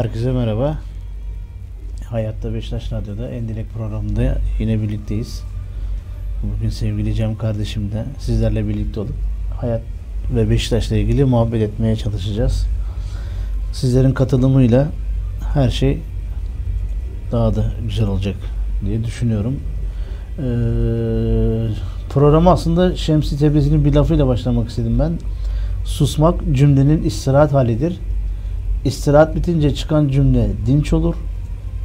Herkese merhaba. Hayatta Beşiktaş Radyo'da Endilek programında yine birlikteyiz. Bugün sevgili Cem kardeşim de sizlerle birlikte olup hayat ve Beşiktaş'la ilgili muhabbet etmeye çalışacağız. Sizlerin katılımıyla her şey daha da güzel olacak diye düşünüyorum. Ee, programa aslında Şemsi Tebriz'in bir lafıyla başlamak istedim ben. Susmak cümlenin istirahat halidir. İstirahat bitince çıkan cümle dinç olur.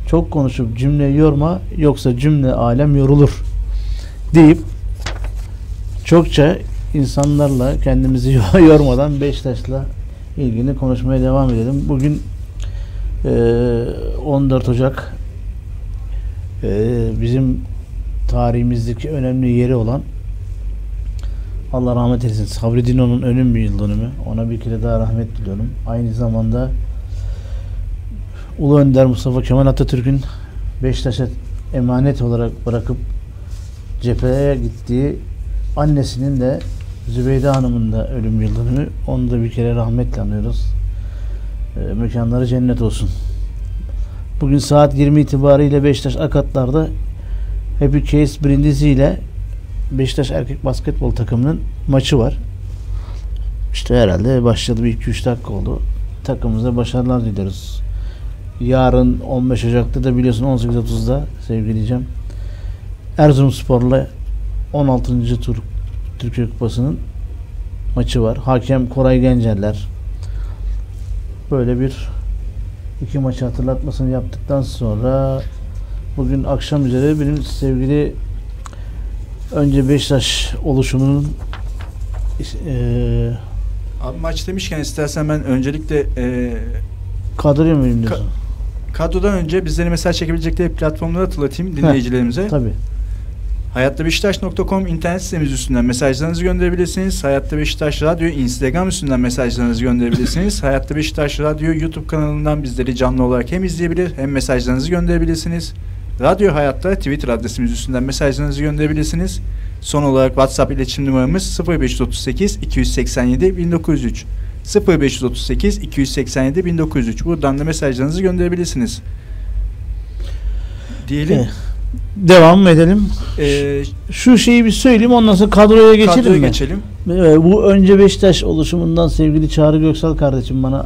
Çok konuşup cümle yorma yoksa cümle alem yorulur deyip çokça insanlarla kendimizi yormadan Beşiktaş'la ilgili konuşmaya devam edelim. Bugün e, 14 Ocak e, bizim tarihimizdeki önemli yeri olan Allah rahmet eylesin. Sabri Dino'nun ölüm bir yıl dönümü. Ona bir kere daha rahmet diliyorum. Aynı zamanda Ulu Önder Mustafa Kemal Atatürk'ün Beşiktaş'a emanet olarak bırakıp cepheye gittiği annesinin de Zübeyde Hanım'ın da ölüm yıl dönümü. Onu da bir kere rahmetle anıyoruz. E, mekanları cennet olsun. Bugün saat 20 itibariyle Beşiktaş Akatlar'da Happy Case Brindisi ile Beşiktaş erkek basketbol takımının maçı var. İşte herhalde başladı bir 2-3 dakika oldu. Takımımıza başarılar diliyoruz. Yarın 15 Ocak'ta da biliyorsun 18.30'da sevgili Cem Erzurumspor'la 16. tur Türkiye Kupası'nın maçı var. Hakem Koray Gencerler. Böyle bir iki maçı hatırlatmasını yaptıktan sonra bugün akşam üzere benim sevgili önce Beşiktaş oluşumunun e, Abi maç demişken istersen ben öncelikle e, kadroyu muyum diyorsun? Kadrodan önce bizleri mesaj çekebilecekleri platformları hatırlatayım dinleyicilerimize. Tabii. Hayattabeşiktaş.com internet sitemiz üstünden mesajlarınızı gönderebilirsiniz. Hayatta Beşiktaş Radyo Instagram üstünden mesajlarınızı gönderebilirsiniz. Hayatta Beşiktaş Radyo YouTube kanalından bizleri canlı olarak hem izleyebilir hem mesajlarınızı gönderebilirsiniz. Radyo Hayatta Twitter adresimiz üstünden mesajlarınızı gönderebilirsiniz. Son olarak WhatsApp iletişim numaramız 0538 287 1903. 0538 287 1903. Buradan da mesajlarınızı gönderebilirsiniz. Diyelim. Evet. Devam edelim. Ee, Şu şeyi bir söyleyeyim ondan sonra kadroya geçelim kadroya mi? geçelim. Ee, bu önce Beşiktaş oluşumundan sevgili Çağrı Göksal kardeşim bana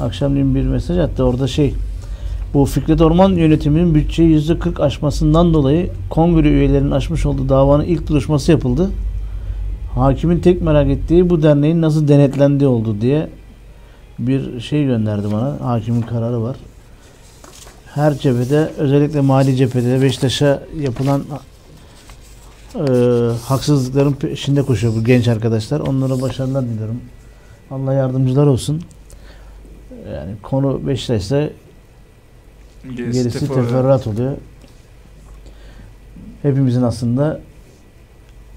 akşamleyin bir mesaj attı. Orada şey bu Fikret Orman yönetiminin bütçeyi %40 aşmasından dolayı kongre üyelerinin açmış olduğu davanın ilk duruşması yapıldı. Hakimin tek merak ettiği bu derneğin nasıl denetlendiği oldu diye bir şey gönderdi bana. Hakimin kararı var. Her cephede özellikle mali cephede Beşiktaş'a yapılan e, haksızlıkların peşinde koşuyor bu genç arkadaşlar. Onlara başarılar diliyorum. Allah yardımcılar olsun. Yani konu Beşiktaş'ta gerisi teferruat oluyor. Hepimizin aslında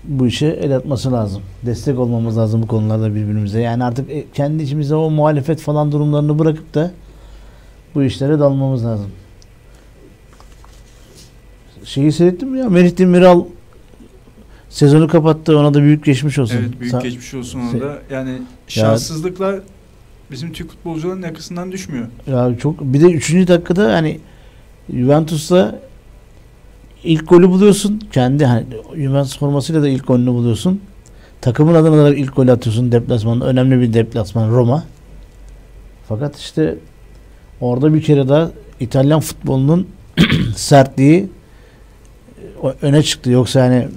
bu işe el atması lazım. Destek olmamız lazım bu konularda birbirimize. Yani artık e, kendi içimizde o muhalefet falan durumlarını bırakıp da bu işlere dalmamız lazım. Şeyi seyrettin mi ya? Merih Demiral sezonu kapattı. Ona da büyük geçmiş olsun. Evet büyük Sa- geçmiş olsun Se- orada. Yani şanssızlıklar bizim Türk futbolcuların yakasından düşmüyor. Ya çok bir de 3. dakikada hani Juventus'ta ilk golü buluyorsun. Kendi hani Juventus formasıyla da ilk golünü buluyorsun. Takımın adına da ilk golü atıyorsun deplasmanda. Önemli bir deplasman Roma. Fakat işte orada bir kere daha İtalyan futbolunun sertliği o- öne çıktı. Yoksa hani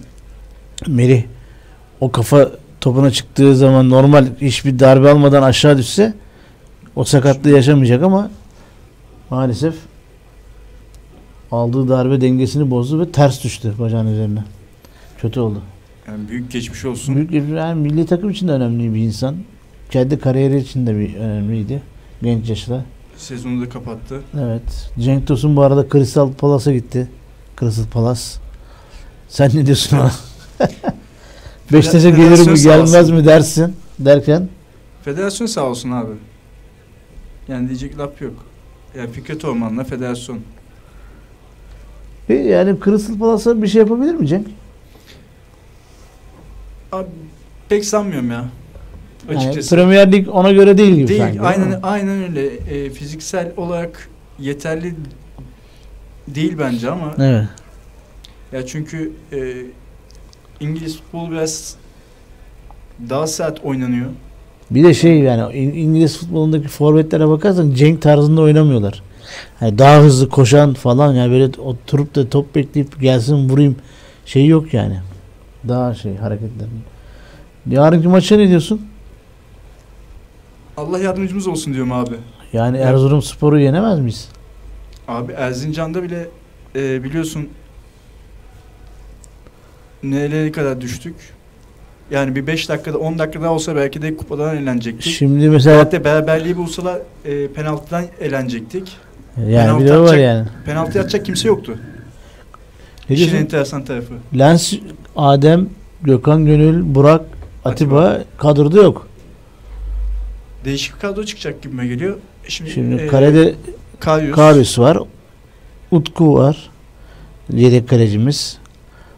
Merih o kafa topuna çıktığı zaman normal hiçbir darbe almadan aşağı düşse o sakatlığı yaşamayacak ama maalesef aldığı darbe dengesini bozdu ve ters düştü bacağın üzerine. Kötü oldu. Yani büyük geçmiş olsun. Büyük yani milli takım için de önemli bir insan. Kendi kariyeri için de bir önemliydi. Genç yaşta. Sezonu da kapattı. Evet. Cenk Tosun bu arada Crystal Palace'a gitti. Crystal Palace. Sen ne diyorsun ona? Beşiktaş'a gelir mi gelmez mi dersin derken Federasyon sağ olsun abi. Yani diyecek laf yok. Yani Fikret Orman'la federasyon. E, yani Crystal Palace'a bir şey yapabilir mi Cenk? Abi pek sanmıyorum ya. Yani açıkçası. Premier Lig ona göre değil gibi Değil, sanki. aynen mi? aynen öyle. E, fiziksel olarak yeterli değil bence ama Evet. ya çünkü e, İngiliz futbolu biraz daha sert oynanıyor. Bir de şey yani İng- İngiliz futbolundaki forvetlere bakarsan Cenk tarzında oynamıyorlar. Yani daha hızlı koşan falan yani böyle oturup da top bekleyip gelsin vurayım şey yok yani. Daha şey hareketler. Yarınki maça ne diyorsun? Allah yardımcımız olsun diyorum abi. Yani. Erzurum Spor'u yenemez miyiz? Abi Erzincan'da bile e, biliyorsun nerelere kadar düştük. Yani bir 5 dakikada 10 dakikada olsa belki de kupadan elenecektik. Şimdi mesela Hatta beraberliği bulsalar e, penaltıdan elenecektik. Yani penaltı bir de var yani. Penaltı atacak kimse yoktu. Ne İşin diyorsun? enteresan tarafı. Lens, Adem, Gökhan Gönül, Burak, Atiba kadroda yok. Değişik bir kadro çıkacak gibime geliyor. Şimdi, Şimdi e, kalede Karius. Karius var. Utku var. Yedek kalecimiz.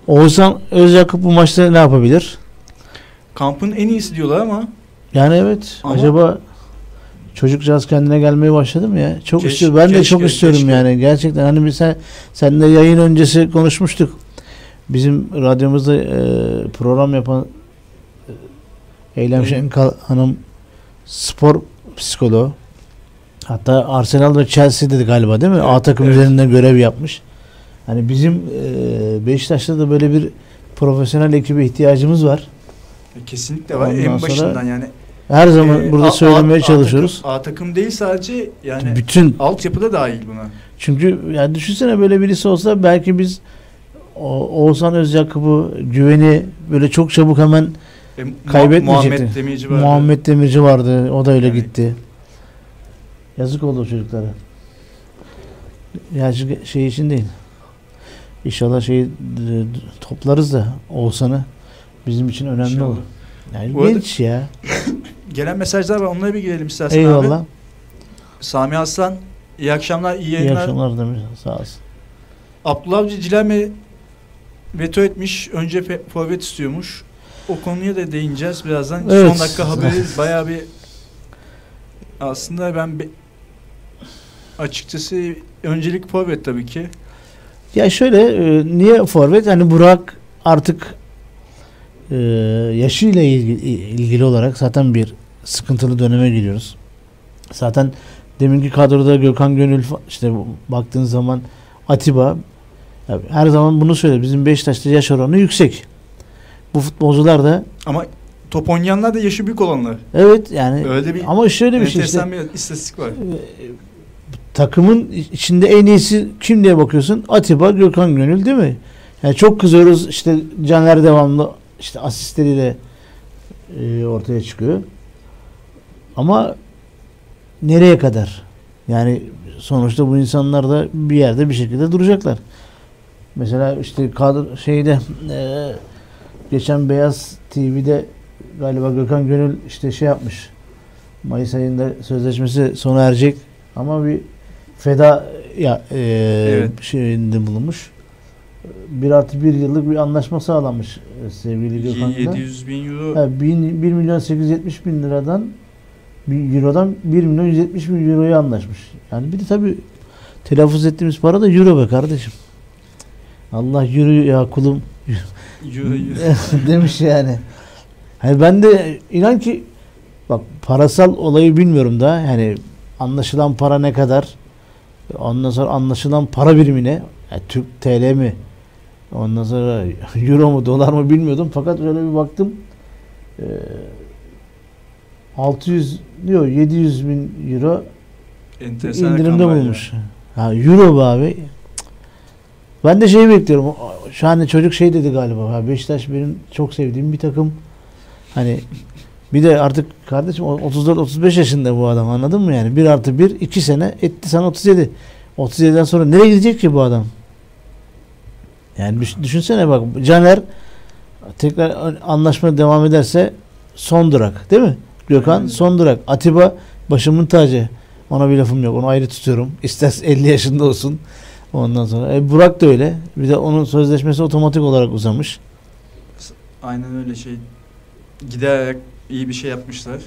Oğuzhan Özyakup bu maçta ne yapabilir? Kampın en iyisi diyorlar ama Yani evet. Ama- acaba çocukcağız kendine gelmeye başladı mı ya? Çok Keşke- istiyorum. Ben de çok keşke, istiyorum keşke. yani. Gerçekten hani biz sen seninle yayın öncesi konuşmuştuk. Bizim radyomuzda e, program yapan e, Eylem. Şenkal Hanım spor psikoloğu. Hatta Arsenal ve Chelsea'de galiba değil mi? A Evet, takım evet. üzerinde görev yapmış. Hani bizim e, Beşiktaş'ta da böyle bir profesyonel ekibe ihtiyacımız var. E, kesinlikle var. Ondan en başından yani. Her zaman E, burada A- söylemeye A- A çalışıyoruz. takım, A takım değil sadece yani Bütün altyapıda dahil buna. çünkü yani düşünsene böyle birisi olsa belki biz o, Oğuzhan Özyakup'u güveni böyle çok çabuk hemen E, Kaybetmeyecekti. Muhammed Demirci vardı. Muhammed Demirci vardı. O da öyle Yani- gitti. Yazık oldu o çocuklara. Ya şey için değil. İnşallah şeyi toplarız da Oğuzhan'ı bizim için önemli İnşallah. olur. Yani genç ya. Gelen mesajlar var. Onlara bir girelim istersen abi. Eyvallah. Sami Aslan iyi akşamlar, iyi İyi yayınlar. akşamlar demiş. Sağ olsun. Abdullah Avcı Cilerme veto etmiş. Önce forvet istiyormuş. O konuya da değineceğiz birazdan. Evet. Son dakika haberi bayağı bir aslında ben be- açıkçası öncelik forvet tabii ki. Ya şöyle e, niye forvet? Hani Burak artık e, yaşıyla ilgili, ilgili olarak zaten bir sıkıntılı döneme giriyoruz. Zaten deminki kadroda Gökhan Gönül işte baktığın zaman Atiba her zaman bunu söyle bizim Beşiktaş'ta yaş oranı yüksek. Bu futbolcular da Ama top oynayanlar da yaşı büyük olanlar. evet yani Öyle bir ama şöyle bir şey işte bir istatistik var. e, takımın içinde en iyisi kim diye bakıyorsun? Atiba, Gökhan Gönül değil mi? Yani çok kızıyoruz işte Caner devamlı işte asistleriyle e, ortaya çıkıyor. Ama nereye kadar? Yani sonuçta bu insanlar da bir yerde bir şekilde duracaklar. Mesela işte kadro şeyde e, geçen Beyaz TV'de galiba Gökhan Gönül işte şey yapmış. Mayıs ayında sözleşmesi sona erecek ama bir feda ya e, Evet. şeyinde bulunmuş. Bir artı bir yıllık bir anlaşma sağlanmış sevgili Gökhan'la. 700 bin euro Ha, bin- 1 milyon 870 bin liradan bir Euro'dan 1 milyon 170 bin Euro'ya anlaşmış. Yani bir de tabii telaffuz ettiğimiz para da Euro be kardeşim. Allah yürü ya kulum euro, euro. demiş yani. Hani ben de inan ki bak parasal olayı bilmiyorum da yani anlaşılan para ne kadar ondan sonra anlaşılan para birimi ne Yani Türk TL mi ondan sonra euro mu dolar mı bilmiyordum fakat öyle bir baktım Ee, 600 diyor 700 bin euro enteresan indirimde rakamlar ya. bulmuş. Ha, euro be abi. Ben de şeyi bekliyorum. Şu an çocuk şey dedi galiba. Ha, Beşiktaş benim çok sevdiğim bir takım. Hani bir de artık kardeşim o 34-35 yaşında bu adam anladın mı yani? 1 artı 1 2 sene etti sana 37. 37'den sonra nereye gidecek ki bu adam? Yani düş- düşünsene bak Caner tekrar anlaşma devam ederse son durak değil mi? Gökhan Aynen. son durak. Atiba başımın tacı. Ona bir lafım yok. Onu ayrı tutuyorum. İsterse 50 yaşında olsun. Ondan sonra. E, Burak da öyle. Bir de onun sözleşmesi otomatik olarak uzamış. Aynen öyle şey. giderek iyi bir şey yapmışlar.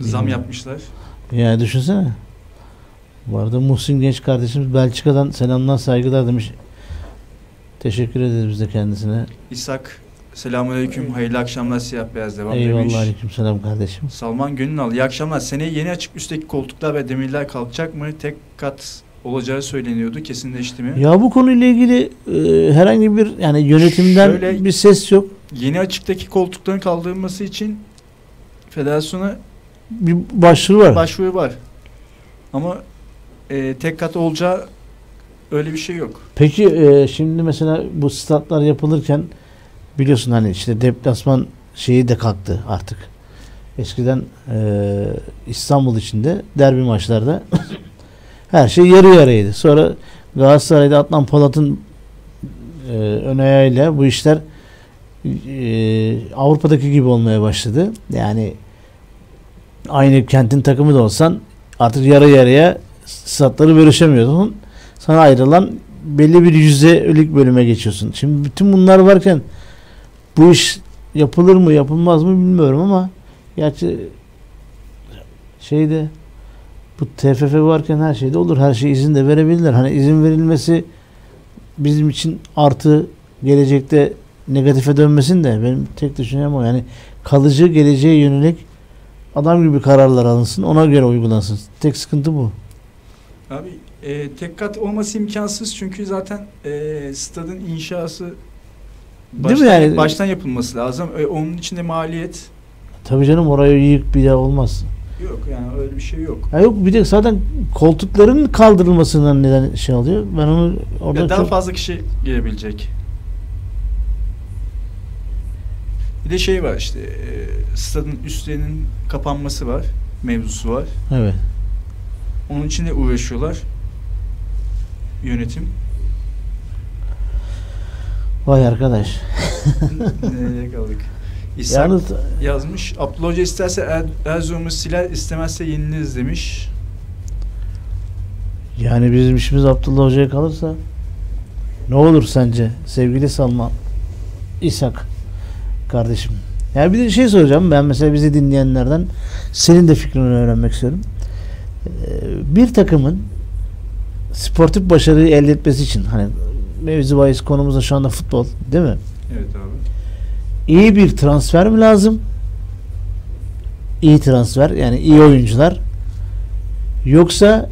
Zam Hmm. yapmışlar. Yani düşünsene. Bu arada Muhsin Genç kardeşimiz Belçika'dan selamlar saygılar demiş. Teşekkür ederiz biz de kendisine. İshak selamünaleyküm. Hayırlı akşamlar siyah beyaz devam Eyvallah demiş. aleyküm selam kardeşim. Salman Gönül iyi akşamlar. Seneye yeni açık üstteki koltuklar ve demirler kalkacak mı? Tek kat olacağı söyleniyordu. Kesinleşti mi? Ya bu konuyla ilgili e, herhangi bir yani yönetimden Şöyle- bir ses yok. Yeni açıktaki koltukların kaldırılması için federasyona Bir başvuru var. başvuru var. Ama e, tek kat olacağı öyle bir şey yok. Peki e, şimdi mesela bu statlar yapılırken biliyorsun hani işte deplasman şeyi de kalktı artık. Eskiden e, İstanbul içinde derbi maçlarda her şey yarı yarıydı. Sonra Galatasaray'da Adnan Polat'ın e, ön ayağıyla bu işler e, Avrupa'daki gibi olmaya başladı. Yani aynı kentin takımı da olsan artık yarı yarıya statları bölüşemiyordun. Sana ayrılan belli bir yüzdelik bölüme geçiyorsun. Şimdi bütün bunlar varken bu iş yapılır mı yapılmaz mı bilmiyorum ama gerçi şeyde bu TFF varken her şeyde olur. Her şey izin de verebilirler. Hani izin verilmesi bizim için artı gelecekte negatife dönmesin de benim tek düşüncem o. Yani kalıcı geleceğe yönelik adam gibi kararlar alınsın. Ona göre uygulansın. Tek sıkıntı bu. Abi e, tek kat olması imkansız çünkü zaten e, stadın inşası Değil baştan, mi yani? baştan yapılması lazım. E, onun içinde maliyet Tabii canım oraya yiyip bir daha olmaz. yok yani öyle bir şey yok. Ha yok bir de zaten koltukların kaldırılmasından neden şey oluyor. Ben onu orada Ya daha çok fazla kişi girebilecek. Bir de şey var işte e, stadın üstlerinin kapanması var. Mevzusu var. evet. Onun için de uğraşıyorlar. Yönetim. Vay arkadaş. Nereye kaldık? İshak Yalnız yazmış. Abdullah Hoca isterse er, Erzurum'u siler, istemezse yeniliriz demiş. yani bizim işimiz Abdullah Hoca'ya kalırsa ne olur sence sevgili Salman İshak kardeşim. Yani bir de şey soracağım ben mesela bizi dinleyenlerden senin de fikrini öğrenmek istiyorum. Ee, Bir takımın sportif başarıyı elde etmesi için hani mevzu bahis konumuz da şu anda futbol değil mi? Evet abi. iyi bir transfer mi lazım? İyi transfer yani iyi oyuncular. Yoksa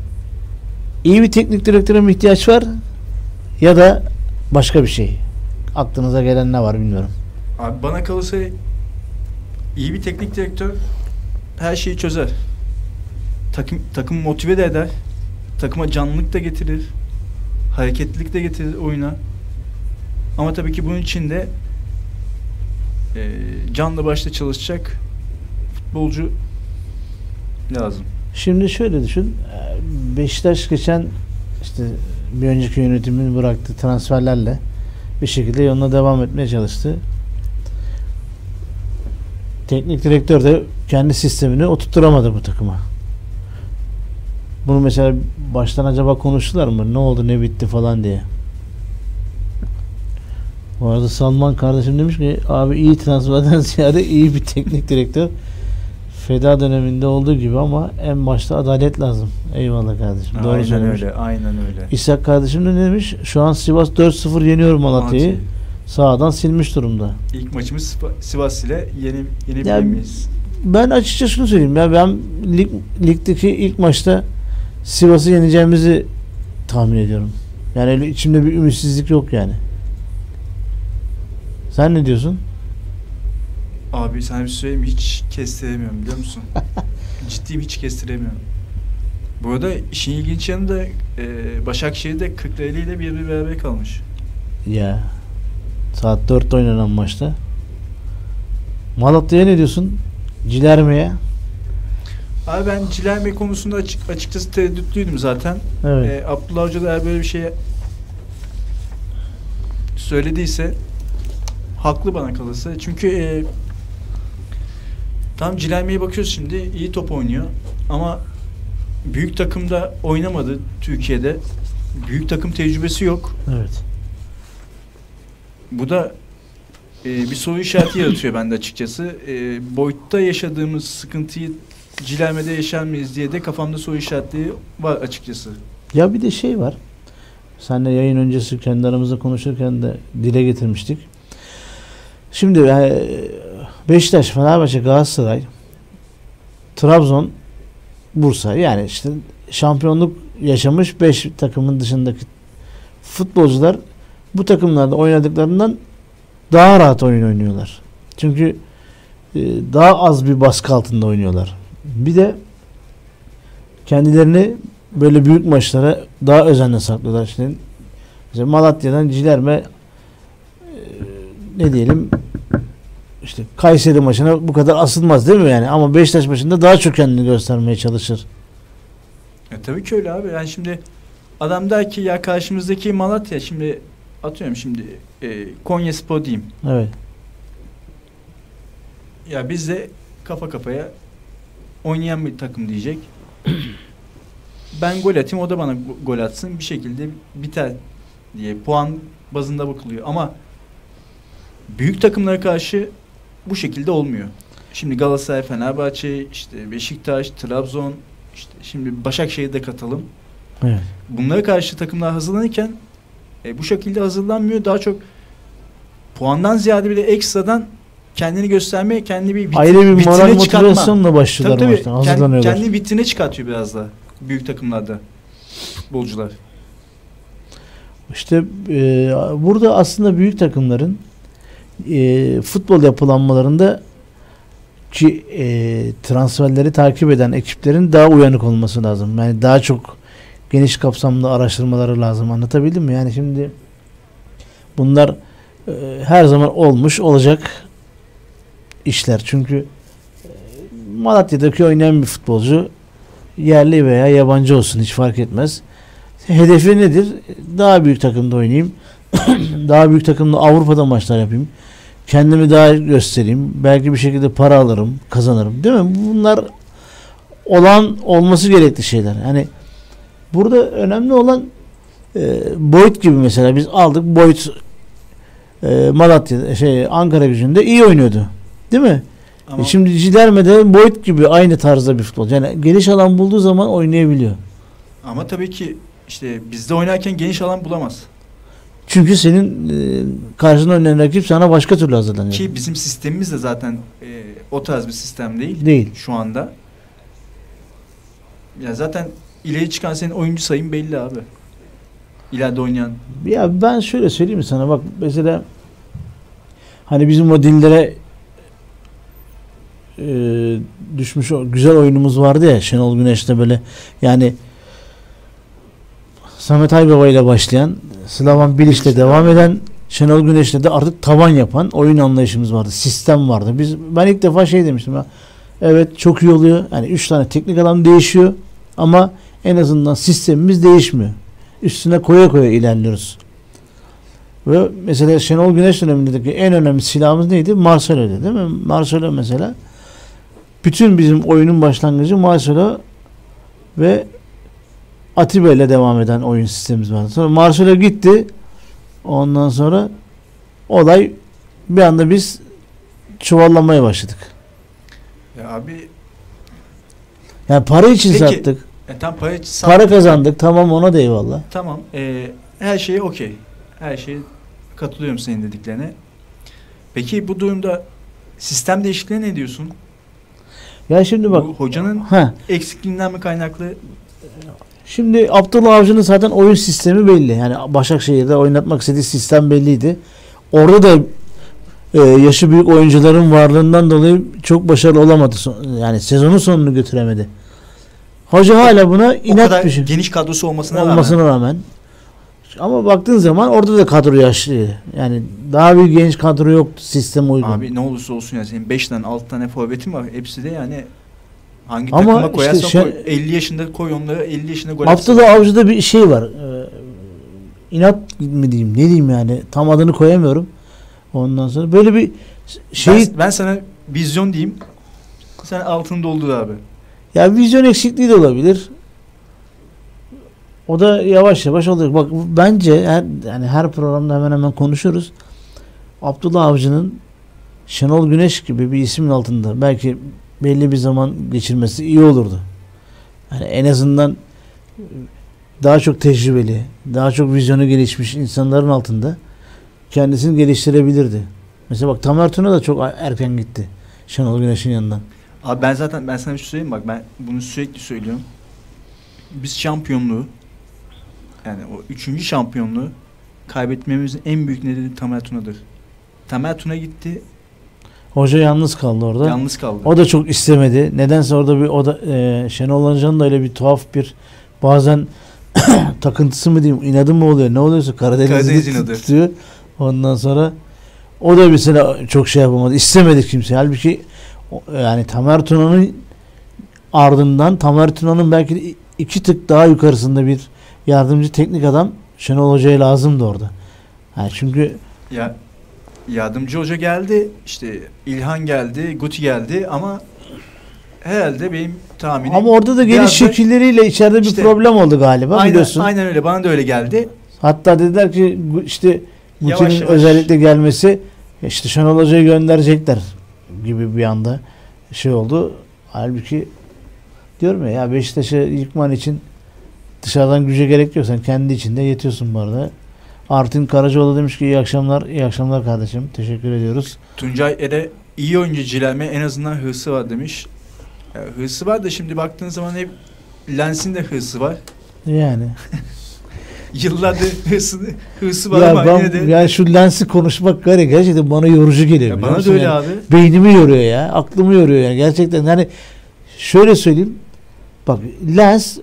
iyi bir teknik direktöre mi ihtiyaç var? Ya da başka bir şey. Aklınıza gelen ne var bilmiyorum. Abi bana kalırsa iyi bir teknik direktör her şeyi çözer. Takım takımı motive de eder. Takıma canlılık da getirir. Hareketlilik de getirir oyuna. Ama tabii ki bunun için de e, canlı başla çalışacak futbolcu lazım. Şimdi şöyle düşün. Ee, Beşiktaş geçen işte bir önceki yönetimin bıraktığı transferlerle bir şekilde yoluna devam etmeye çalıştı. Teknik direktör de kendi sistemini oturtturamadı bu takıma. Bunu mesela baştan acaba konuştular mı? Ne oldu ne bitti falan diye. Bu arada Salman kardeşim demiş ki abi iyi transferden ziyade iyi bir teknik direktör Feda döneminde olduğu gibi ama en başta adalet lazım. Eyvallah kardeşim. Doğru aynen söylemiş. öyle, aynen öyle. İshak kardeşim de ne demiş? Şu an Sivas 4-0 yeniyor Malatya'yı. Malatya. Sağdan silmiş durumda. İlk maçımız Siva- Sivas ile yeni Ya- miyiz? Ben açıkça şunu söyleyeyim ya ben lig, ligdeki ilk maçta Sivas'ı yeneceğimizi tahmin ediyorum. Yani öyle içimde bir ümitsizlik yok yani. Sen ne diyorsun? Abi sana bir şey söyleyeyim hiç kestiremiyorum biliyor musun? Ciddiyim hiç kestiremiyorum. Bu arada işin ilginç yanı da e, Başakşehir'de Kırklareli ile bir bir beraber kalmış. Ya saat 4'te oynanan maçta. Malatya'ya ne diyorsun? Cilerme'ye. Abi ben Cilerme konusunda açık, açıkçası tereddütlüydüm zaten. Evet. E, Abdullah Hoca da eğer böyle bir şey söylediyse haklı bana kalırsa. Çünkü e, tam Cilerme'ye bakıyoruz şimdi iyi top oynuyor ama büyük takımda oynamadı Türkiye'de. Büyük takım tecrübesi yok. Evet. Bu da e, bir soru işareti yaratıyor bende açıkçası. E, boyutta yaşadığımız sıkıntıyı Cilerme'de yaşar mıyız diye de kafamda soru işaretleri var açıkçası. Ya bir de şey var. Seninle yayın öncesi kendi aramızda konuşurken de dile getirmiştik. Şimdi e, Beşiktaş, Fenerbahçe, Galatasaray, Trabzon, Bursa yani işte şampiyonluk yaşamış 5 takımın dışındaki futbolcular bu takımlarda oynadıklarından daha rahat oyun oynuyorlar. Çünkü e, daha az bir baskı altında oynuyorlar. Bir de kendilerini böyle büyük maçlara daha özenle saklıyorlar. İşte mesela Malatya'dan Cilerme e, ne diyelim işte Kayseri maçına bu kadar asılmaz değil mi yani? Ama Beşiktaş maçında daha çok kendini göstermeye çalışır. E, tabii ki öyle abi. Yani şimdi adam der ki ya karşımızdaki Malatya şimdi atıyorum şimdi e, Konya Spor diyeyim. Evet. Ya biz de kafa kafaya oynayan bir takım diyecek. ben gol atayım o da bana go- gol atsın bir şekilde biter diye puan bazında bakılıyor ama büyük takımlara karşı bu şekilde olmuyor. Şimdi Galatasaray, Fenerbahçe, işte Beşiktaş, Trabzon, işte şimdi Başakşehir'de katalım. Evet. Bunlara karşı takımlar hazırlanırken e, bu şekilde hazırlanmıyor. Daha çok puandan ziyade bir de ekstradan kendini göstermeye, kendi bir vit- Ayrı bir moral motivasyonla başlıyorlar Tabii tabii. maçtan. Kend-. Kendini vitrine çıkartıyor biraz da büyük takımlarda futbolcular. İşte e, burada aslında büyük takımların e, futbol yapılanmalarında ki e, transferleri takip eden ekiplerin daha uyanık olması lazım. Yani daha çok geniş kapsamlı araştırmaları lazım. Anlatabildim mi? Yani şimdi bunlar e, her zaman olmuş olacak işler. Çünkü e, Malatya'daki oynayan bir futbolcu yerli veya yabancı olsun hiç fark etmez. Hedefi nedir? Daha büyük takımda oynayayım. daha büyük takımda Avrupa'da maçlar yapayım. Kendimi daha göstereyim. Belki bir şekilde para alırım, kazanırım. Değil mi? Bunlar olan olması gerekli şeyler. Yani burada önemli olan e, Boyd gibi mesela biz aldık Boyd e, Malatya şey Ankara gücünde iyi oynuyordu. Değil mi? Ama E şimdi Ciderme'de Boyd gibi aynı tarzda bir futbol. Yani geniş alan bulduğu zaman oynayabiliyor. ama tabii ki işte bizde oynarken geniş alan bulamaz. Çünkü senin e, karşına oynayan rakip sana başka türlü hazırlanıyor. Ki bizim sistemimiz de zaten e, o tarz bir sistem değil Değil. şu anda. Ya zaten ileri çıkan senin oyuncu sayın belli abi. İleride oynayan. Ya ben şöyle söyleyeyim mi sana bak mesela hani bizim o dillere e, düşmüş güzel oyunumuz vardı ya Şenol Güneş'te böyle yani Samet Aybaba ile başlayan Slavan Bilic'le devam eden Şenol Güneş'le de artık tavan yapan oyun anlayışımız vardı. Sistem vardı. Biz ben ilk defa şey demiştim ya. Evet çok iyi oluyor. Yani üç tane teknik adam değişiyor ama en azından sistemimiz değişmiyor. Üstüne koya koya ilerliyoruz. Ve mesela Şenol Güneş dönemindeki en önemli silahımız neydi? Marcelo'ydu değil mi? Marcelo mesela bütün bizim oyunun başlangıcı Marcelo ve Atiba ile devam eden oyun sistemimiz vardı. Sonra Marcelo gitti. Ondan sonra olay bir anda biz çuvallamaya başladık. Ya abi Yani para için Peki, sattık. e, tam para, Para kazandık. Tamam ona da eyvallah. Tamam. e, her şey okey. Her şey katılıyorum senin dediklerine. Peki bu durumda sistem değişikliğine ne diyorsun? Ya şimdi bak. Bu hocanın Ha. eksikliğinden mi kaynaklı? Şimdi Abdullah Avcı'nın zaten oyun sistemi belli. Yani Başakşehir'de oynatmak istediği sistem belliydi. Orada da e, yaşı büyük oyuncuların varlığından dolayı çok başarılı olamadı. Yani sezonun sonunu götüremedi. Hoca hala buna o inat kadar bir şey. geniş kadrosu olmasına, rağmen. olmasına rağmen. Ama baktığın zaman orada da kadro yaşlı. Yani daha bir genç kadro yoktu sistem uygun. Abi ne olursa olsun ya senin 5 tane 6 tane forvetin var. Hepsi de yani hangi Ama takıma işte koyarsan şey- koy. 50 yaşında koy onları 50 yaşında gol. Abdullah Avcı'da bir şey var. Ee, inat mı diyeyim ne diyeyim yani tam adını koyamıyorum. Ondan sonra böyle bir şey Ben, ben sana vizyon diyeyim. Sen altını doldur abi. ya vizyon eksikliği de olabilir. O da yavaş yavaş oluyor. Bak bence her yani her programda hemen hemen konuşuruz. Abdullah Avcı'nın Şenol Güneş gibi bir ismin altında belki belli bir zaman geçirmesi iyi olurdu. Yani en azından daha çok tecrübeli, daha çok vizyonu gelişmiş insanların altında kendisini geliştirebilirdi. Mesela bak Tamer Tuna da çok erken gitti. Şenol Güneş'in yanından. Abi ben zaten ben sana bir şey söyleyeyim bak ben bunu sürekli söylüyorum. Biz şampiyonluğu yani o üçüncü şampiyonluğu kaybetmemizin en büyük nedeni Tamer Tuna'dır. Tamer Tuna gitti, Hoca yalnız kaldı orada. yalnız kaldı. O da çok istemedi. Nedense orada bir o da e, Şenol Hoca'nın da öyle bir tuhaf bir bazen takıntısı mı diyeyim inadı mı oluyor ne oluyorsa Karadeniz Karadeniz'i inadı. tutuyor. Ondan sonra o da mesela çok şey yapamadı. İstemedi kimse. Halbuki yani Tamer Tuna'nın ardından Tamer Tuna'nın belki iki tık daha yukarısında bir yardımcı teknik adam Şenol Hoca'ya lazımdı orada. Yani çünkü Ya yardımcı hoca geldi, işte İlhan geldi, Guti geldi ama herhalde benim tahminim ama orada da geliş şekilleriyle içeride bir İşte- problem oldu galiba aynen, biliyorsun. aynen öyle bana da öyle geldi. Hatta dediler ki işte Guti'nin özellikle gelmesi işte Şenol Hoca'yı gönderecekler gibi bir anda şey oldu. Halbuki diyorum ya, ya Beşiktaş'ı yıkman için dışarıdan güce gerek yok. Sen kendi içinde yetiyorsun bu arada. Artin Karacaoğlu demiş ki iyi akşamlar. iyi akşamlar kardeşim. Teşekkür ediyoruz. Tuncay Ere iyi oyuncu Cilerme en azından hırsı var demiş. Ya, hırsı var da şimdi baktığın zaman hep Lens'in de hırsı var. Yani. Yıllardır hırsı, hırsı var ya ama ben yine de yani şu lensi konuşmak gari gerçekten bana yorucu geliyor. Ya bana da öyle yani? abi. beynimi yoruyor ya. Aklımı yoruyor yani. Gerçekten hani şöyle söyleyeyim. Bak Lens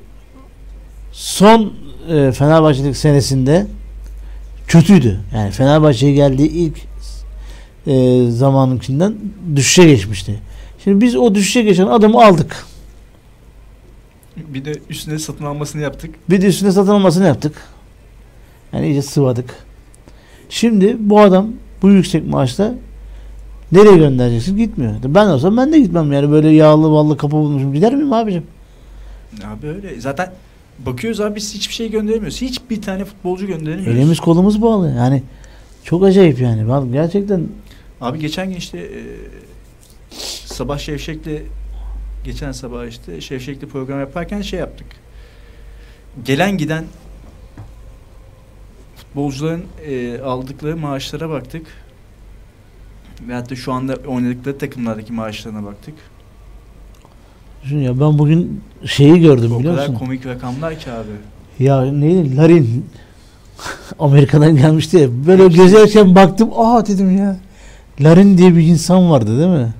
son e, Fenerbahçe'lik senesinde kötüydü. Yani Fenerbahçe'ye geldiği ilk e, zamanınkinden düşüşe geçmişti. Şimdi biz o düşüşe geçen adamı aldık. Bir de üstüne satın almasını yaptık. Bir de üstüne satın almasını yaptık. Yani iyice sıvadık. Şimdi bu adam bu yüksek maaşla nereye göndereceksin? Gitmiyor. Ben olsam ben de gitmem yani böyle yağlı ballı kapı bulmuşum. Gider miyim abicim? Abi öyle. Zaten bakıyoruz abi biz hiçbir şey gönderemiyoruz. Hiçbir tane futbolcu gönderemiyoruz. Elimiz kolumuz bağlı. Yani çok acayip yani. Ben gerçekten Abi geçen gün işte e, sabah Şevşek'le geçen sabah işte Şevşek'le program yaparken şey yaptık. Gelen giden futbolcuların e, aldıkları maaşlara baktık. Ve hatta şu anda oynadıkları takımlardaki maaşlarına baktık. Düşün ya ben bugün şeyi gördüm O biliyor kadar musun? komik rakamlar ki abi. Ya neydi? Larin Amerika'dan gelmişti ya. Böyle gezerken baktım. Aa dedim ya. Larin diye bir insan vardı değil mi?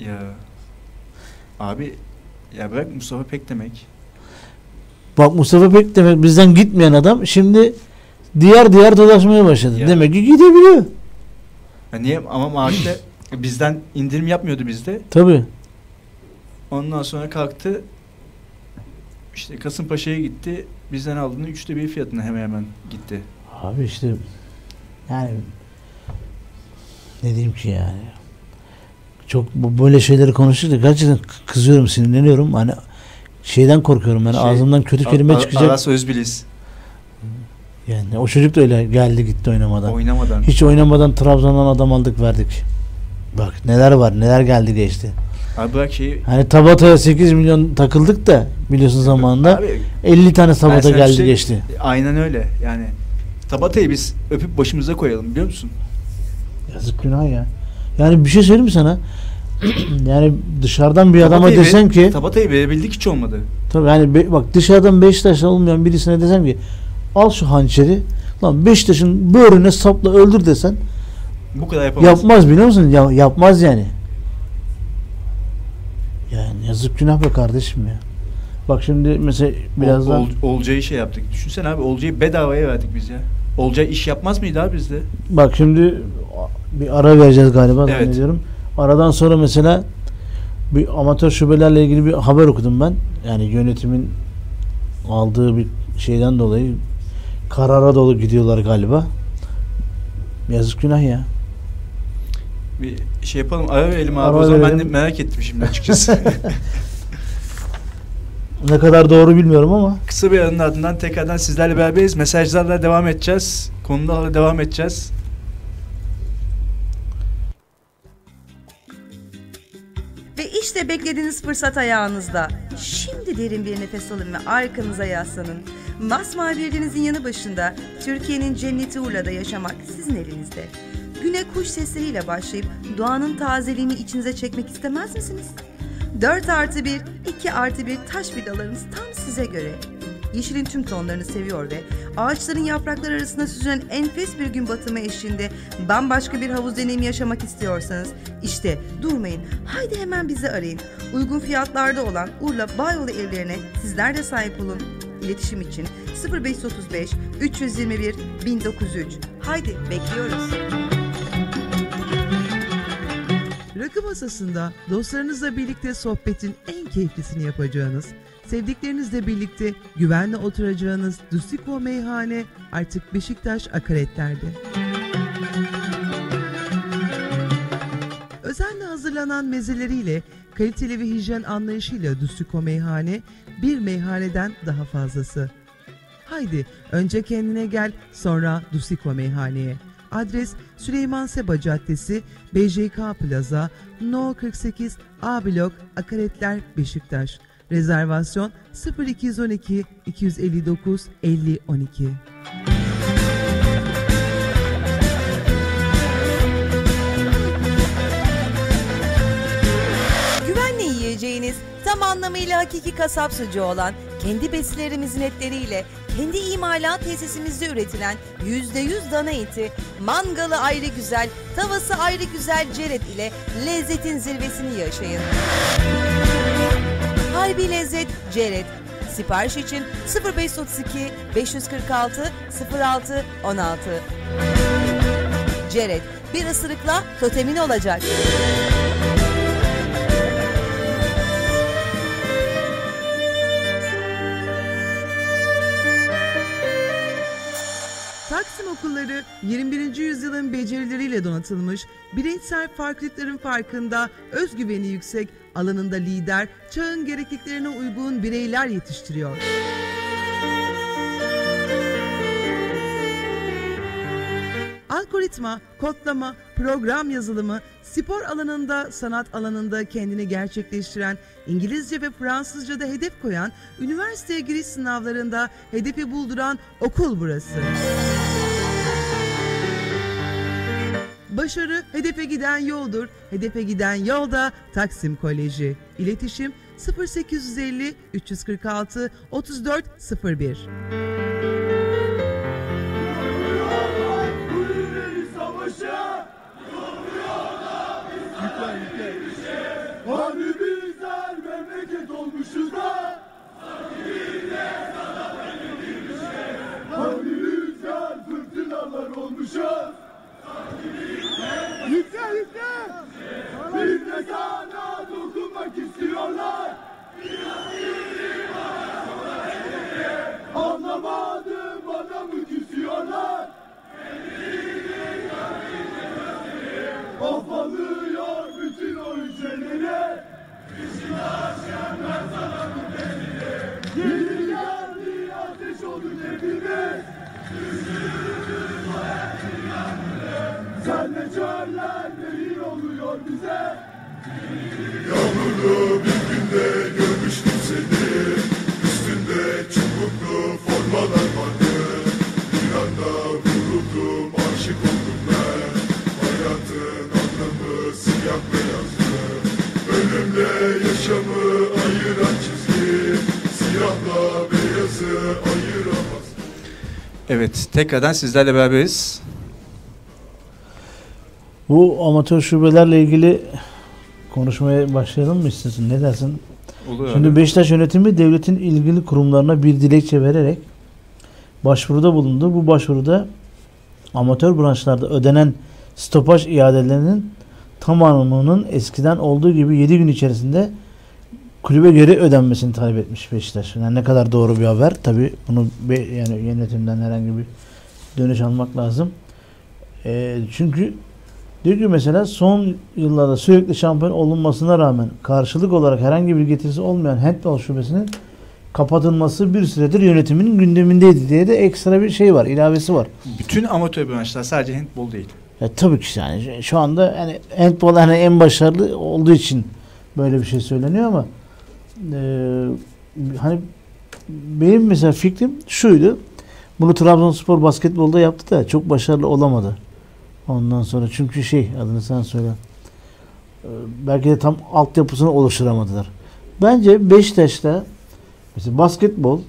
Ya abi ya bırak Mustafa Pek demek. Bak Mustafa Pek demek bizden gitmeyen adam şimdi diğer diğer dolaşmaya başladı. Ya. Demek ki gidebiliyor. Ya niye ama maaşta bizden indirim yapmıyordu bizde. Tabii. Ondan sonra kalktı. işte Kasımpaşa'ya gitti. Bizden aldığının üçte bir fiyatına hemen hemen gitti. Abi işte yani ne diyeyim ki yani. Çok böyle şeyleri konuşunca gerçekten kızıyorum, sinirleniyorum. Hani şeyden korkuyorum yani Şey, ağzımdan kötü kelime A- A- çıkacak. Aras Özbiliz Yani o çocuk da öyle geldi gitti oynamadan. oynamadan. Hiç oynamadan Trabzon'dan adam aldık verdik. Bak neler var neler geldi geçti. Abi bırak şeyi Hani Tabata'ya 8 milyon takıldık da biliyorsun zamanında Abi, 50 tane Tabata geldi şey- geçti. Aynen öyle. Yani Tabata'yı biz öpüp başımıza koyalım biliyor musun? Yazık günah ya. Yani bir şey söyleyeyim mi sana? yani dışarıdan bir adama Tabata'yı ver- desen ki Tabata'yı verebildik hiç olmadı. tabii yani be- bak dışarıdan Beşiktaş'ta olmayan birisine desem ki al şu hançeri lan Beşiktaş'ın böğrüne sapla öldür desen Bu kadar yapamaz. yapmaz biliyor musun? Ya, yapmaz yani. Yani yazık günah be kardeşim ya. Bak şimdi mesela birazdan Ol, Ol- Olcay'ı şey yaptık. Düşünsene abi Olcay'ı bedavaya verdik biz ya. Olcay iş yapmaz mıydı abi bizde? Bak şimdi bir ara vereceğiz galiba Evet. zannediyorum. Aradan sonra mesela bir amatör şubelerle ilgili bir haber okudum ben. Yani yönetimin aldığı bir şeyden dolayı karara dolu gidiyorlar galiba. Yazık günah ya bir şey yapalım. Ara verelim abi. Ara o zaman verelim. ben de merak ettim şimdi açıkçası. ne kadar doğru bilmiyorum ama. Kısa bir aranın ardından tekrardan sizlerle beraberiz. Mesajlarla devam edeceğiz. Konularla devam edeceğiz. Ve işte beklediğiniz fırsat ayağınızda. Şimdi derin bir nefes alın ve arkanıza yaslanın. Masmavi bir yanı başında Türkiye'nin cenneti Urla'da yaşamak sizin elinizde. Güne kuş sesleriyle başlayıp doğanın tazeliğini içinize çekmek istemez misiniz? 4 artı 1, 2 artı 1 taş villalarımız tam size göre. Yeşilin tüm tonlarını seviyor ve ağaçların yaprakları arasında süzülen enfes bir gün batımı eşliğinde bambaşka bir havuz deneyimi yaşamak istiyorsanız işte durmayın haydi hemen bizi arayın. Uygun fiyatlarda olan Urla Bayolu evlerine sizler de sahip olun. İletişim için 0535 321 1903. Haydi bekliyoruz. Rakı masasında dostlarınızla birlikte sohbetin en keyiflisini yapacağınız, sevdiklerinizle birlikte güvenle oturacağınız Dusiko Meyhane artık Beşiktaş Akaretler'de. Özenle hazırlanan mezeleriyle, kaliteli ve hijyen anlayışıyla Dusiko Meyhane bir meyhaneden daha fazlası. Haydi önce kendine gel sonra Dusiko Meyhane'ye. Adres Süleyman Seba Caddesi, BJK Plaza, No 48 A Blok, Akaretler, Beşiktaş. Rezervasyon 0212 259 50 12. Güvenle yiyeceğiniz, tam anlamıyla hakiki kasap sucuğu olan, kendi besilerimizin etleriyle, kendi imalat tesisimizde üretilen %100 dana eti, mangalı ayrı güzel, tavası ayrı güzel ceret ile lezzetin zirvesini yaşayın. Harbi Lezzet Ceret. Sipariş için 0532 546 06 16. Ceret bir ısırıkla totemin olacak. Okulları 21. yüzyılın becerileriyle donatılmış, bireysel farklılıkların farkında, özgüveni yüksek, alanında lider, çağın gerekliliklerine uygun bireyler yetiştiriyor. Algoritma, kodlama, program yazılımı, spor alanında, sanat alanında kendini gerçekleştiren, İngilizce ve Fransızca'da hedef koyan, üniversiteye giriş sınavlarında hedefi bulduran okul burası. Başarı hedefe giden yoldur. Hedefe giden yolda Taksim Koleji. İletişim 0850 346 34 01. Hani bizler memleket olmuşuz da Hani rüzgar fırtınalar olmuşuz Yükle yükle de sana dokunmak istiyorlar Anlamadım bana mı küsüyorlar Of alıyor bütün o hücreleri Yeni geldi ateş oldu hepimiz Senle çöller neyin oluyor bize? Yağmurlu bir günde görmüştüm seni. Üstünde çubuklu formalar vardı. Bir anda vuruldum aşık oldum ben. Hayatın anlamı siyah beyazdı. Ölümle yaşamı ayıran çizgi. Siyahla beyazı ayıramaz Evet, tekrardan sizlerle beraberiz. Bu amatör şubelerle ilgili konuşmaya başlayalım mı istersin? Ne dersin? Olur Şimdi abi. Beşiktaş yönetimi devletin ilgili kurumlarına bir dilekçe vererek başvuruda bulundu. Bu başvuruda amatör branşlarda ödenen stopaj iadelerinin tamamının eskiden olduğu gibi 7 gün içerisinde kulübe geri ödenmesini talep etmiş Beşiktaş. Yani ne kadar doğru bir haber. Tabii bunu be- yani yönetimden herhangi bir dönüş almak lazım. Ee, çünkü diyor ki mesela son yıllarda sürekli şampiyon olunmasına rağmen karşılık olarak herhangi bir getirisi olmayan handball şubesinin kapatılması bir süredir yönetimin gündemindeydi diye de ekstra bir şey var, ilavesi var. Bütün amatör branşlar sadece handball değil. Ya tabii ki yani şu anda yani handball hani en başarılı olduğu için böyle bir şey söyleniyor ama e, hani benim mesela fikrim şuydu. Bunu Trabzonspor basketbolda yaptı da çok başarılı olamadı. Ondan sonra çünkü şey adını sen söyle. E, belki de tam altyapısını oluşturamadılar. Bence Beşiktaş'ta mesela basketbol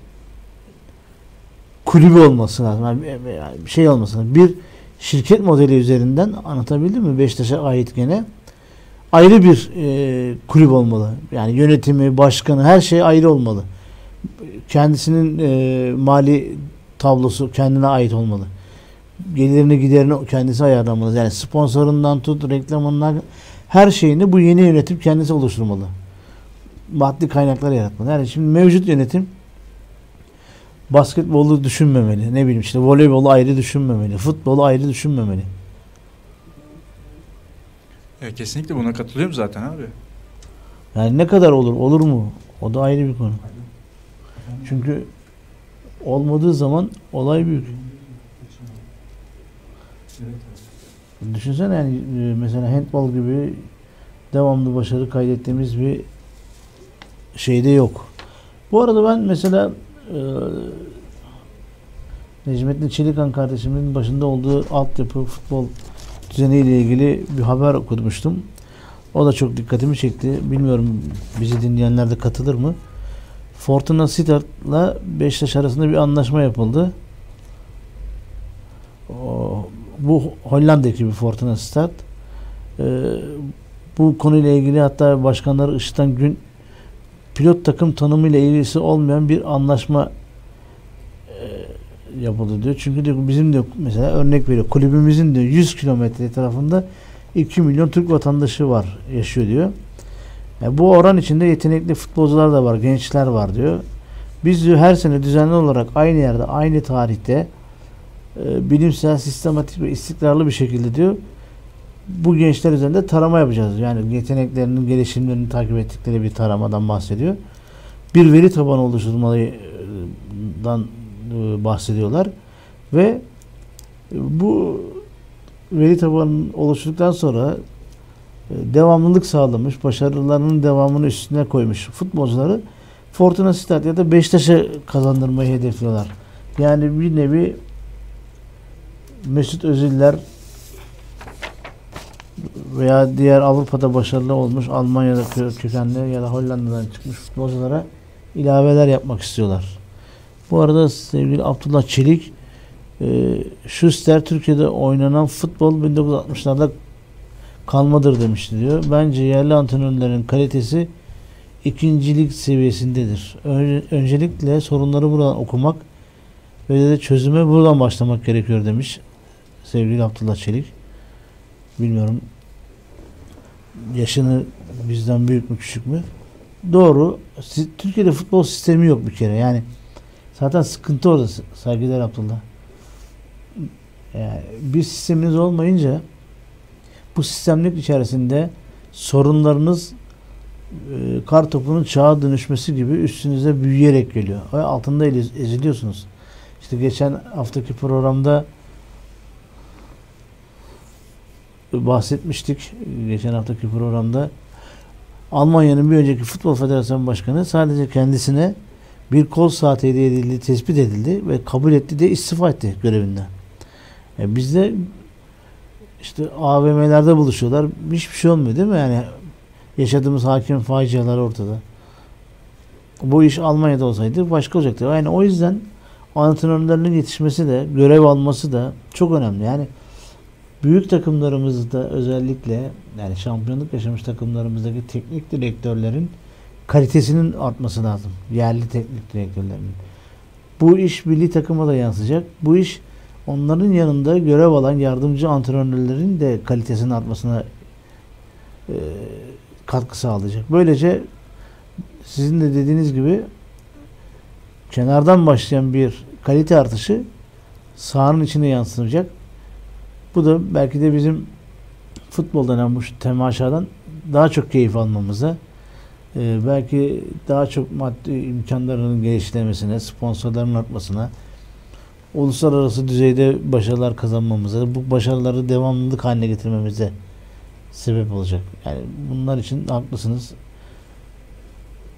kulübü olması lazım. Yani bir- yani bir şey olması lazım. Bir şirket modeli üzerinden anlatabildim mi? Beşiktaş'a ait gene ayrı bir e, kulüp olmalı. Yani yönetimi, başkanı her şey ayrı olmalı. Kendisinin e, mali tablosu kendine ait olmalı. Gelirini giderini kendisi ayarlamalı. Yani sponsorundan tut, reklamından her şeyini bu yeni yönetim kendisi oluşturmalı. Maddi kaynaklar yaratmalı. Yani şimdi mevcut yönetim basketbolu düşünmemeli. Ne bileyim işte voleybolu ayrı düşünmemeli. Futbolu ayrı düşünmemeli. Ya kesinlikle buna katılıyorum zaten abi. Yani ne kadar olur? Olur mu? O da ayrı bir konu. Çünkü olmadığı zaman olay büyük. Düşünsene yani e, mesela handball gibi devamlı başarı kaydettiğimiz bir şeyde yok. Bu arada ben mesela e, Necmettin Çelikan kardeşimin başında olduğu altyapı futbol düzeniyle ilgili bir haber okumuştum. O da çok dikkatimi çekti. Bilmiyorum bizi dinleyenler de katılır mı? Fortuna Sittard'la Beşiktaş arasında bir anlaşma yapıldı. O, bu Hollanda ekibi Fortuna Sittard. Ee, bu konuyla ilgili hatta başkanları Işıtan Gün pilot takım tanımıyla ilgisi olmayan bir anlaşma e, yapıldı diyor. Çünkü diyor, bizim de mesela örnek veriyor. Kulübümüzün de 100 kilometre etrafında 2 milyon Türk vatandaşı var, yaşıyor diyor. Yani bu oran içinde yetenekli futbolcular da var, gençler var diyor. Biz diyor her sene düzenli olarak aynı yerde, aynı tarihte e, bilimsel, sistematik ve istikrarlı bir şekilde diyor bu gençler üzerinde tarama yapacağız. Yani yeteneklerinin gelişimlerini takip ettikleri bir taramadan bahsediyor. Bir veri tabanı oluşturmadan e, bahsediyorlar ve bu veri tabanı oluşturduktan sonra e, devamlılık sağlamış, başarılarının devamını üstüne koymuş futbolcuları Fortuna Sittard ya da Beşiktaş'a kazandırmayı hedefliyorlar. Yani bir nevi Mesut Özil'ler veya diğer Avrupa'da başarılı olmuş Almanya'da kö- kökenli ya da Hollanda'dan çıkmış futbolculara ilaveler yapmak istiyorlar. Bu arada sevgili Abdullah Çelik e, Schuster Türkiye'de oynanan futbol 1960'larda kalmadır demişti diyor. Bence yerli antrenörlerin kalitesi ikincilik seviyesindedir. Ön- öncelikle sorunları buradan okumak ve de çözüme buradan başlamak gerekiyor demiş sevgili Abdullah Çelik. Bilmiyorum yaşını bizden büyük mü küçük mü? Doğru. Türkiye'de futbol sistemi yok bir kere. Yani zaten sıkıntı orada saygıdeğer Abdullah. Yani bir sisteminiz olmayınca bu sistemlik içerisinde sorunlarınız e, kar topunun çağa dönüşmesi gibi üstünüze büyüyerek geliyor. Ve altında eziliyorsunuz. İşte geçen haftaki programda bahsetmiştik. Geçen haftaki programda Almanya'nın bir önceki Futbol Federasyonu Başkanı sadece kendisine bir kol saati hediye edildi, tespit edildi ve kabul etti de istifa etti görevinden. E bizde işte AVM'lerde buluşuyorlar. Hiçbir şey olmuyor değil mi? Yani yaşadığımız hakim facialar ortada. Bu iş Almanya'da olsaydı başka olacaktı. Yani o yüzden antrenörlerin yetişmesi de, görev alması da çok önemli. Yani büyük takımlarımızda özellikle yani şampiyonluk yaşamış takımlarımızdaki teknik direktörlerin kalitesinin artması lazım. Yerli teknik direktörlerinin. Bu iş milli takıma da yansıyacak. Bu iş onların yanında görev alan yardımcı antrenörlerin de kalitesinin artmasına e, katkı sağlayacak. Böylece sizin de dediğiniz gibi kenardan başlayan bir kalite artışı sahanın içine yansıyacak. Bu da belki de bizim futbol denen bu temaşadan daha çok keyif almamıza, e, belki daha çok maddi imkanlarının geliştirmesine, sponsorların artmasına, uluslararası düzeyde başarılar kazanmamıza, bu başarıları devamlılık haline getirmemize sebep olacak. Yani bunlar için haklısınız.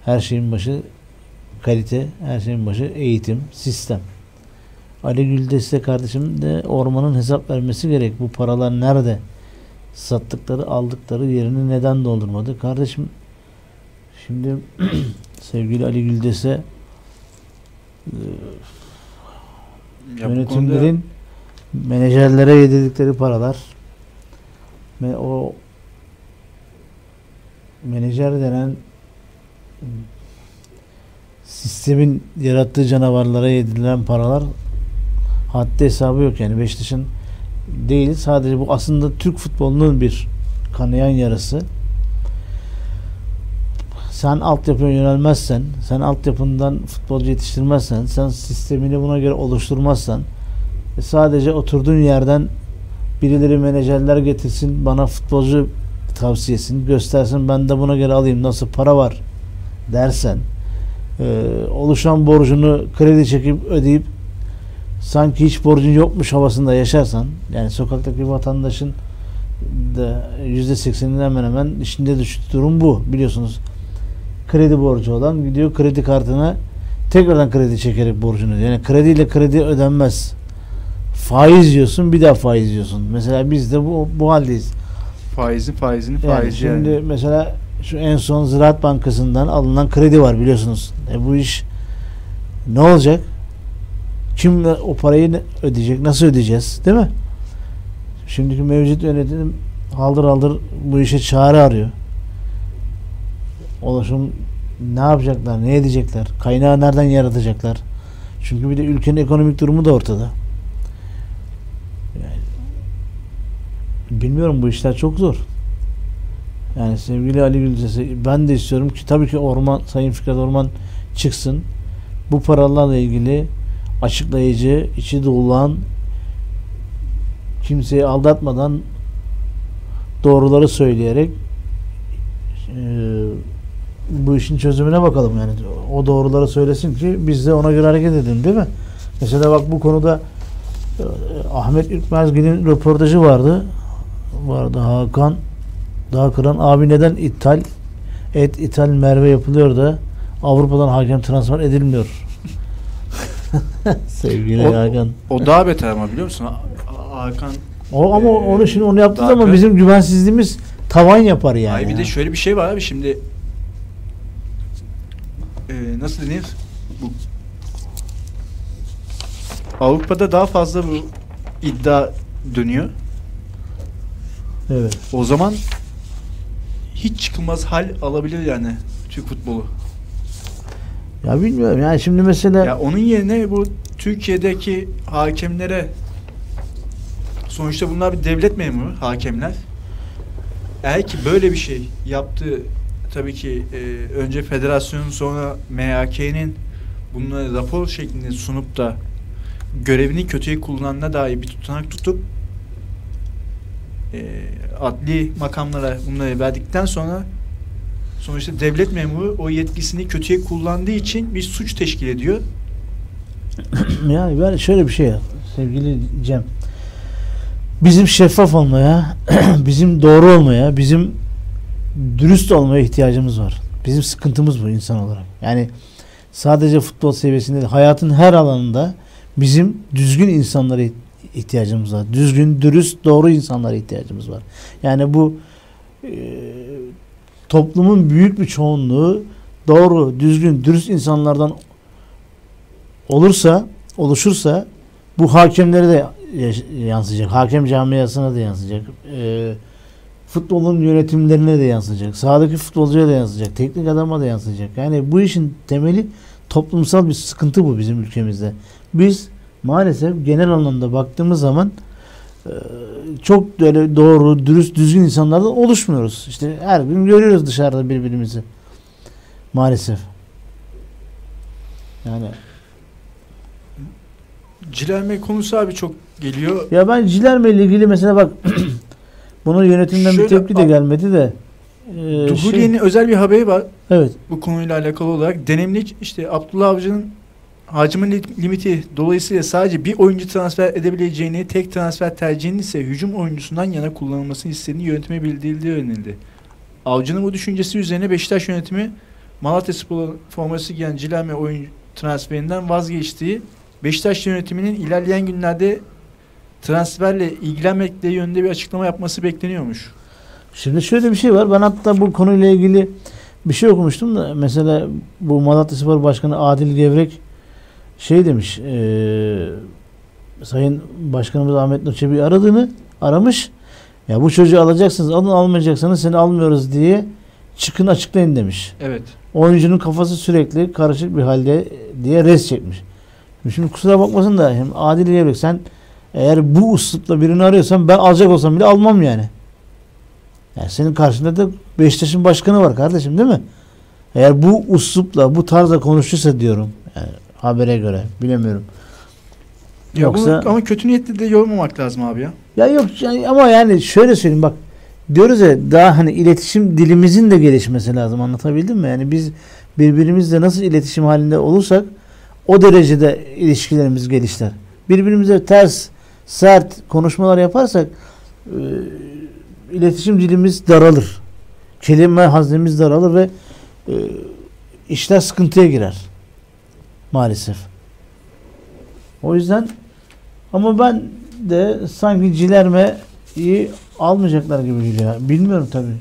Her şeyin başı kalite, her şeyin başı eğitim, sistem. Ali Güldeste kardeşim de ormanın hesap vermesi gerek. Bu paralar nerede? Sattıkları, aldıkları yerini neden doldurmadı? Kardeşim şimdi sevgili Ali Güldeste e, Ya bu konuda yönetimlerin menajerlere yedirdikleri paralar ve o menajer denen sistemin yarattığı canavarlara yedirilen paralar haddi hesabı yok yani Beşiktaş'ın değil. Sadece bu aslında Türk futbolunun bir kanayan yarası. Sen altyapıya yönelmezsen sen altyapından futbolcu yetiştirmezsen sen sistemini buna göre oluşturmazsan e, sadece oturduğun yerden birileri menajerler getirsin bana futbolcu tavsiyesini göstersin ben de buna göre alayım nasıl para var dersen e, oluşan borcunu kredi çekip ödeyip sanki hiç borcun yokmuş havasında yaşarsan yani sokaktaki vatandaşın da yüzde sekseninin hemen hemen içinde düştüğü durum bu biliyorsunuz kredi borcu olan gidiyor kredi kartına tekrardan kredi çekerek borcunu. Yani krediyle kredi ödenmez. Faiz yiyorsun bir daha faiz yiyorsun. Mesela biz de bu, bu haldeyiz. faizi faizini Yani faizi şimdi yani. mesela şu en son Ziraat Bankası'ndan alınan kredi var biliyorsunuz. E bu iş ne olacak? Kim o parayı ödeyecek? Nasıl ödeyeceğiz? Değil mi? Şimdiki mevcut yönetim haldır haldır bu işe çare arıyor. Ulaşım ne yapacaklar? Ne edecekler? Kaynağı nereden yaratacaklar? Çünkü bir de ülkenin ekonomik durumu da ortada. Bilmiyorum bu işler çok zor. Yani sevgili Ali Gülcesi ben de istiyorum ki tabii ki Orman Sayın Fikret Orman çıksın. Bu paralarla ilgili açıklayıcı, içi dolulan kimseyi aldatmadan doğruları söyleyerek eee, bu işin çözümüne bakalım yani. O doğruları söylesin ki biz de ona göre hareket edelim değil mi? Mesela bak bu konuda eee, Ahmet Ürkmezgil'in röportajı vardı. Vardı Hakan daha kıran abi neden ithal et ithal merve yapılıyor da Avrupa'dan hakem transfer edilmiyor. Sevgili O- Hakan. O daha beter ama biliyor musun? Ha- Hakan O ama Ee, onu şimdi onu yaptığı zaman bizim güvensizliğimiz tavan yapar yani. Ay bir ya. de şöyle bir şey var abi şimdi Ee, nasıl denir? Bu Avrupa'da daha fazla bu iddia dönüyor. Evet. O zaman hiç çıkılmaz hal alabilir yani Türk futbolu. Ya bilmiyorum yani şimdi mesela Ya onun yerine bu Türkiye'deki hakemlere sonuçta bunlar bir devlet memuru hakemler. Eğer ki böyle bir şey yaptı tabii ki e, önce federasyonun sonra MHK'nin bunları rapor şeklinde sunup da görevini kötüye kullanana dair bir tutanak tutup e, adli makamlara bunları verdikten sonra sonuçta devlet memuru o yetkisini kötüye kullandığı için bir suç teşkil ediyor. yani ben şöyle bir şey sevgili Cem. Bizim şeffaf olmaya, bizim doğru olmaya, bizim dürüst olmaya ihtiyacımız var. Bizim sıkıntımız bu insan olarak. Yani sadece futbol seviyesinde değil, hayatın her alanında bizim düzgün insanlara ihtiyacımız var. Düzgün, dürüst, doğru insanlara ihtiyacımız var. Yani bu e, toplumun büyük bir çoğunluğu doğru, düzgün, dürüst insanlardan olursa, oluşursa bu hakemlere de yansıyacak. Hakem camiasına da yansıyacak. E, futbolun yönetimlerine de yansıyacak. Sahadaki futbolcuya da yansıyacak. Teknik adama da yansıyacak. Yani bu işin temeli toplumsal bir sıkıntı bu bizim ülkemizde. Biz maalesef genel anlamda baktığımız zaman çok böyle doğru, dürüst, düzgün insanlardan oluşmuyoruz. İşte her gün görüyoruz dışarıda birbirimizi. Maalesef. Yani Cilerme konusu abi çok geliyor. ya ben Cilerme ile ilgili mesela bak bunu yönetimden bir Şöyle tepki de gelmedi de e, şey- Duhuriye'nin özel bir haberi var evet bu konuyla alakalı olarak. Denemlik işte Abdullah Avcı'nın hacmin li- limiti dolayısıyla sadece bir oyuncu transfer edebileceğini, tek transfer tercihinin ise hücum oyuncusundan yana kullanılmasını istediğini yönetime bildirildiği öğrenildi. Avcı'nın bu düşüncesi üzerine Beşiktaş yönetimi Malatya Spor forması giyen Cilerme oyun transferinden vazgeçtiği Beşiktaş yönetiminin ilerleyen günlerde transferle ilgilenmekle yönünde bir açıklama yapması bekleniyormuş. Şimdi şöyle bir şey var. Ben hatta bu konuyla ilgili bir şey okumuştum da mesela bu Malatya Spor Başkanı Adil Gevrek şey demiş eee, Sayın Başkanımız Ahmet Nur Çebi'yi aradığını aramış. Ya bu çocuğu alacaksınız alın almayacaksanız seni almıyoruz diye çıkın açıklayın demiş. Evet. Oyuncunun kafası sürekli karışık bir halde diye res çekmiş. Şimdi kusura bakmasın da hem Adil Gevrek sen eğer bu uslupla birini arıyorsan ben alacak olsam bile almam yani. Yani senin karşında da Beşiktaş'ın başkanı var kardeşim değil mi? Eğer bu uslupla bu tarzda konuşursa diyorum yani habere göre bilemiyorum. Yoksa bunu- ama kötü niyetli de yormamak lazım abi ya. ya yok yani ama yani şöyle söyleyeyim bak diyoruz ya daha hani iletişim dilimizin de gelişmesi lazım anlatabildim mi? Yani biz birbirimizle nasıl iletişim halinde olursak o derecede ilişkilerimiz gelişler. Birbirimize ters, sert konuşmalar yaparsak e, iletişim dilimiz daralır. Kelime haznemiz daralır ve e, işler sıkıntıya girer. Maalesef. O yüzden ama ben de sanki Cilerme'yi almayacaklar gibi geliyor. Bilmiyorum tabii.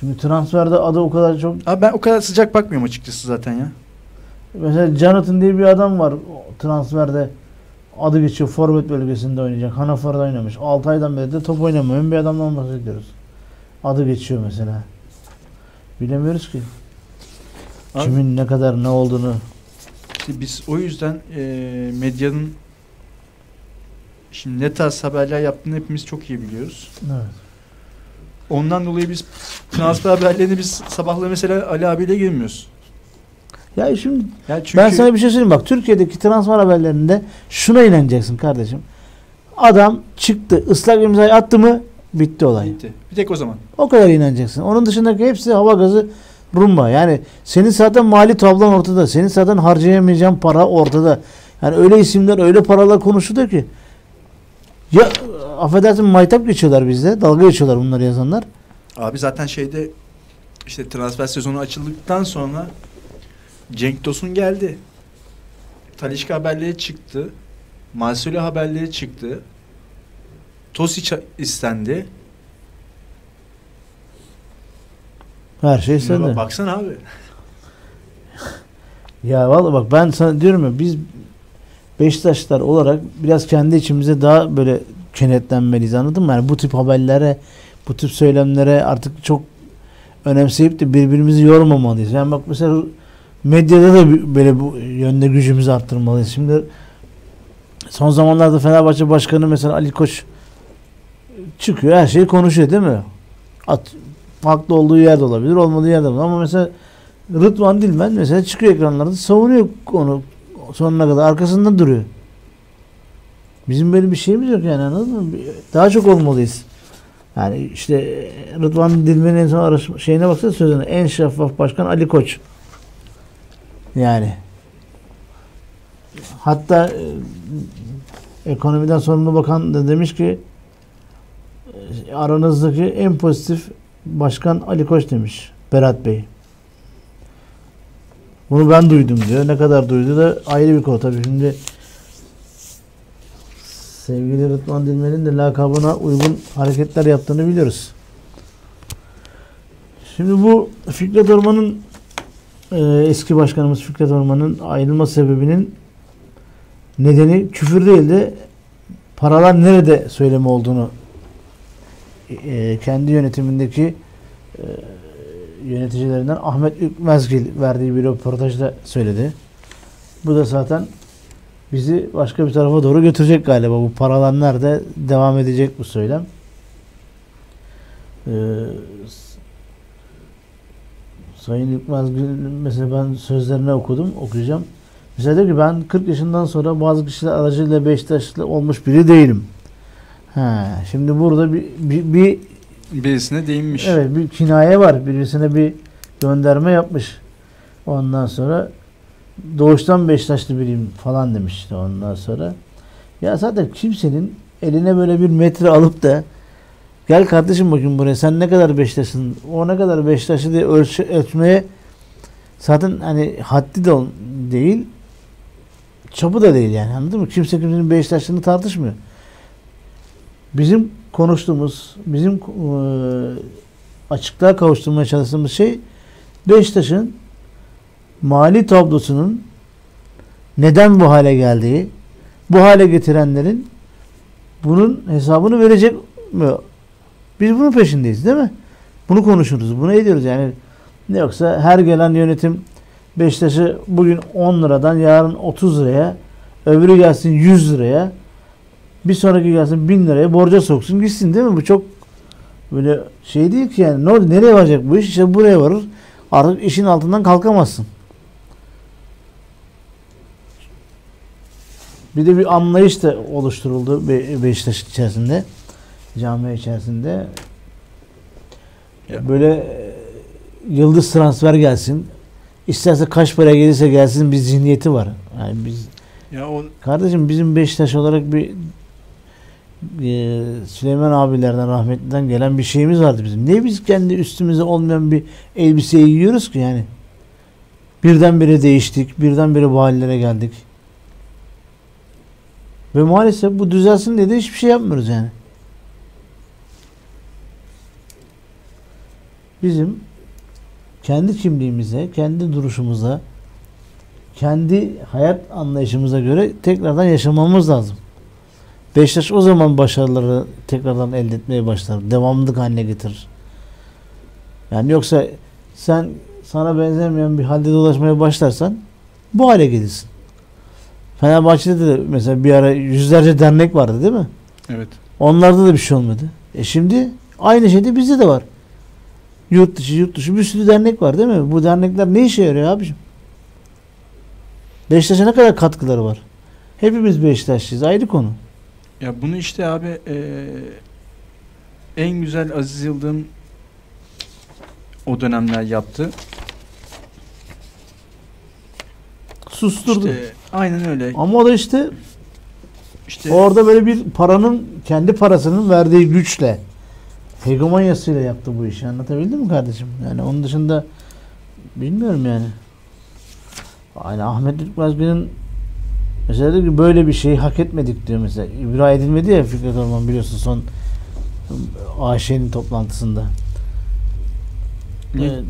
Çünkü transferde adı o kadar çok Abi ben o kadar sıcak bakmıyorum açıkçası zaten ya. Mesela Jonathan diye bir adam var transferde adı geçiyor forvet bölgesinde oynayacak. Hannover'da oynamış. 6 aydan beri de top oynamayan bir adamdan bahsediyoruz. Adı geçiyor mesela. Bilemiyoruz ki. Abi- Kimin ne kadar ne olduğunu. İşte biz o yüzden e, medyanın şimdi ne tarz haberler yaptığını hepimiz çok iyi biliyoruz. Evet. Ondan dolayı biz transfer haberlerini biz sabahları mesela Ali abiyle girmiyoruz. Ya şimdi Yani çünkü ben sana bir şey söyleyeyim bak Türkiye'deki transfer haberlerinde şuna inanacaksın kardeşim. Adam çıktı ıslak imzayı attı mı bitti olay. Bitti. Bir tek o zaman. O kadar inanacaksın. Onun dışındaki hepsi hava gazı rumba. Yani senin zaten mali tablan ortada. Senin zaten harcayamayacağın para ortada. Yani öyle isimler öyle paralar konuşuluyor ki. Ya affedersin maytap geçiyorlar bizde. Dalga geçiyorlar bunları yazanlar. Abi zaten şeyde işte transfer sezonu açıldıktan sonra Cenk Tosun geldi. Talişka haberleri çıktı. Marcelo haberleri çıktı. Tosic istendi. Her şey sende. bak- Baksana abi. Ya vallahi bak ben sana diyorum ya biz Beşiktaşlar olarak biraz kendi içimize daha böyle kenetlenmeliyiz anladın mı? Yani bu tip haberlere, bu tip söylemlere artık çok önemseyip de birbirimizi yormamalıyız. Yani bak mesela medyada da böyle bu yönde gücümüzü arttırmalıyız. Şimdi son zamanlarda Fenerbahçe Başkanı mesela Ali Koç çıkıyor her şeyi konuşuyor değil mi? At, haklı olduğu yerde olabilir, olmadığı yerde olabilir. Ama mesela Rıdvan Dilmen mesela çıkıyor ekranlarda savunuyor onu sonuna kadar arkasında duruyor. Bizim böyle bir şeyimiz yok yani anladın mı? Daha çok olmalıyız. Yani işte Rıdvan Dilmen'in en son şeyine baksana sözüne en şeffaf başkan Ali Koç. Yani hatta e, ekonomiden sorumlu bakan da demiş ki e, aranızdaki en pozitif başkan Ali Koç demiş. Berat Bey. Bunu ben duydum diyor. Ne kadar duydu da ayrı bir konu tabii. Şimdi sevgili Rıdvan Dilmen'in de lakabına uygun hareketler yaptığını biliyoruz. Şimdi bu Fikret Orman'ın e, eski başkanımız Fikret Orman'ın ayrılma sebebinin nedeni küfür değil de paralar nerede söyleme olduğunu e, kendi yönetimindeki e, yöneticilerinden Ahmet Ükmezgil verdiği bir röportajda söyledi. Bu da zaten bizi başka bir tarafa doğru götürecek galiba. Bu paralar nerede devam edecek bu söylem. Ee, Sayın Ükmezgil mesela ben sözlerini okudum, okuyacağım. Mesela diyor ki ben 40 yaşından sonra bazı kişiler aracıyla Beşiktaşlı olmuş biri değilim. Ha, şimdi burada bir, bir, bir Birisine değinmiş. Evet bir kinaye var. Birisine bir gönderme yapmış. Ondan sonra doğuştan Beşiktaşlı biriyim falan demişti ondan sonra. Ya zaten kimsenin eline böyle bir metre alıp da gel kardeşim bakayım buraya sen ne kadar Beşiktaşlısın o ne kadar Beşiktaşlı diye ölçü, ölçmeye zaten hani haddi de değil çapı da değil yani anladın mı? Kimse kimsenin Beşiktaş'ını tartışmıyor. Bizim konuştuğumuz, bizim eee, açıklığa kavuşturmaya çalıştığımız şey Beşiktaş'ın mali tablosunun neden bu hale geldiği, bu hale getirenlerin bunun hesabını verecek mi? Biz bunun peşindeyiz değil mi? Bunu konuşuruz. Bunu ediyoruz yani. Yoksa her gelen yönetim Beşiktaş'ı bugün 10 liradan yarın 30 liraya, öbürü gelsin 100 liraya, bir sonraki gelsin 1000 liraya borca soksun gitsin değil mi? Bu çok böyle şey değil ki yani. Ne oldu? Nereye varacak bu iş? İşte buraya varır. Artık işin altından kalkamazsın. Bir de bir anlayış da oluşturuldu Be- Beşiktaş içerisinde. Cami içerisinde. Böyle e, yıldız transfer gelsin. İsterse kaç para gelirse gelsin bir zihniyeti var. Yani biz Ya o kardeşim bizim Beşiktaş olarak bir e, Süleyman abilerden rahmetliden gelen bir şeyimiz vardı bizim. Niye biz kendi üstümüze olmayan bir elbiseyi giyiyoruz ki yani? Birdenbire değiştik. Birdenbire bu hallere geldik. Ve maalesef bu düzelsin diye de hiçbir şey yapmıyoruz yani. Bizim kendi kimliğimize, kendi duruşumuza, kendi hayat anlayışımıza göre tekrardan yaşamamız lazım. Beşiktaş o zaman başarıları tekrardan elde etmeye başlar. Devamlılık haline getirir. Yani yoksa sen sana benzemeyen bir halde dolaşmaya başlarsan bu hale gelirsin. Fenerbahçe'de de mesela bir ara yüzlerce dernek vardı değil mi? evet. Onlarda da bir şey olmadı. E şimdi aynı şey de bizde de var. Yurt dışı yurt dışı bir sürü dernek var değil mi? Bu dernekler ne işe yarıyor abicim? Beşiktaş'a ne kadar katkıları var? Hepimiz Beşiktaşlıyız ayrı konu. Ya bunu işte abi eee, en güzel Aziz Yıldırım o dönemler yaptı. Susturdu. İşte aynen öyle. Ama o da işte İşte orada böyle bir paranın kendi parasının verdiği güçle hegemonyasıyla yaptı bu işi. Anlatabildim mi kardeşim? Yani onun dışında bilmiyorum yani. Aynı Ahmet Ülkmezgün'ün mesela diyor ki böyle bir şeyi hak etmedik diyor mesela. İbra edilmedi ya Fikret Orman biliyorsun son AŞ'nin toplantısında.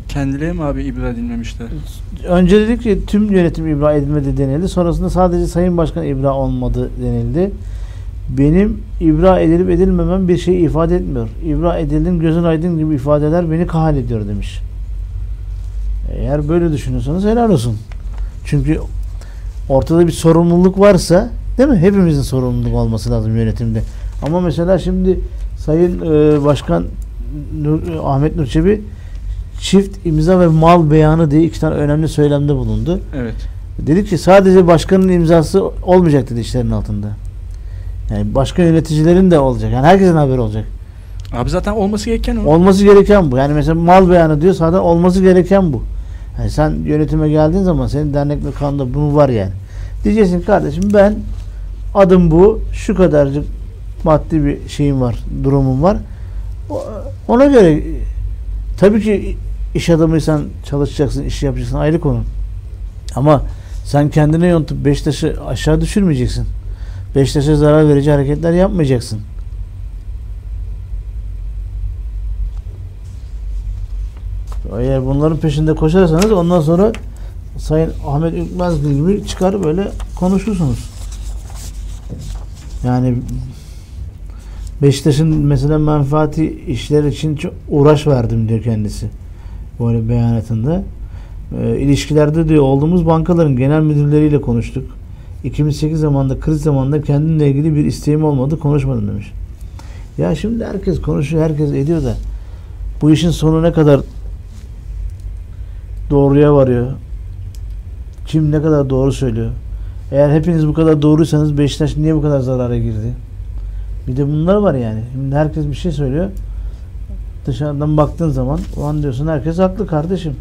kendileri mi abi ibra edilmemişler? Önce dedik ki tüm yönetim ibra edilmedi denildi. Sonrasında sadece Sayın Başkan ibra olmadı denildi. Benim ibra edilip edilmemem bir şey ifade etmiyor. İbra edildin gözün aydın gibi ifadeler beni kahrediyor demiş. Eğer böyle düşünüyorsanız helal olsun. Çünkü ortada bir sorumluluk varsa değil mi? Hepimizin sorumluluk olması lazım yönetimde. Ama mesela şimdi Sayın e, Başkan Nur- Ahmet Nur Çebi çift imza ve mal beyanı diye iki tane önemli söylemde bulundu. Evet. Dedi ki sadece başkanın imzası olmayacak dedi işlerin altında. Yani başka yöneticilerin de olacak. Yani herkesin haberi olacak. Abi zaten olması gereken o. Olması gereken bu. Yani mesela mal beyanı diyor zaten olması gereken bu. Yani sen yönetime geldiğin zaman senin dernek ve kanunda bunu var yani. Diyeceksin kardeşim ben adım bu. Şu kadarcık maddi bir şeyim var. Durumum var. Ona göre tabii ki iş adamıysan çalışacaksın, iş yapacaksın ayrı konu. Ama sen kendine yontup Beşiktaş'ı aşağı düşürmeyeceksin. Beşiktaş'a zarar verici hareketler yapmayacaksın. Eğer bunların peşinde koşarsanız ondan sonra Sayın Ahmet Ülkmez gibi çıkar böyle konuşursunuz. Yani Beşiktaş'ın mesela menfaati işler için çok uğraş verdim diyor kendisi. Böyle beyanatında. E, ilişkilerde diyor olduğumuz bankaların genel müdürleriyle konuştuk. 2008 zamanında kriz zamanında kendimle ilgili bir isteğim olmadı konuşmadım demiş. Ya şimdi herkes konuşuyor, herkes ediyor da bu işin sonu ne kadar doğruya varıyor? Kim ne kadar doğru söylüyor? Eğer hepiniz bu kadar doğruysanız Beşiktaş niye bu kadar zarara girdi? Bir de bunlar var yani. Şimdi herkes bir şey söylüyor. Dışarıdan baktığın zaman o an diyorsun herkes haklı kardeşim.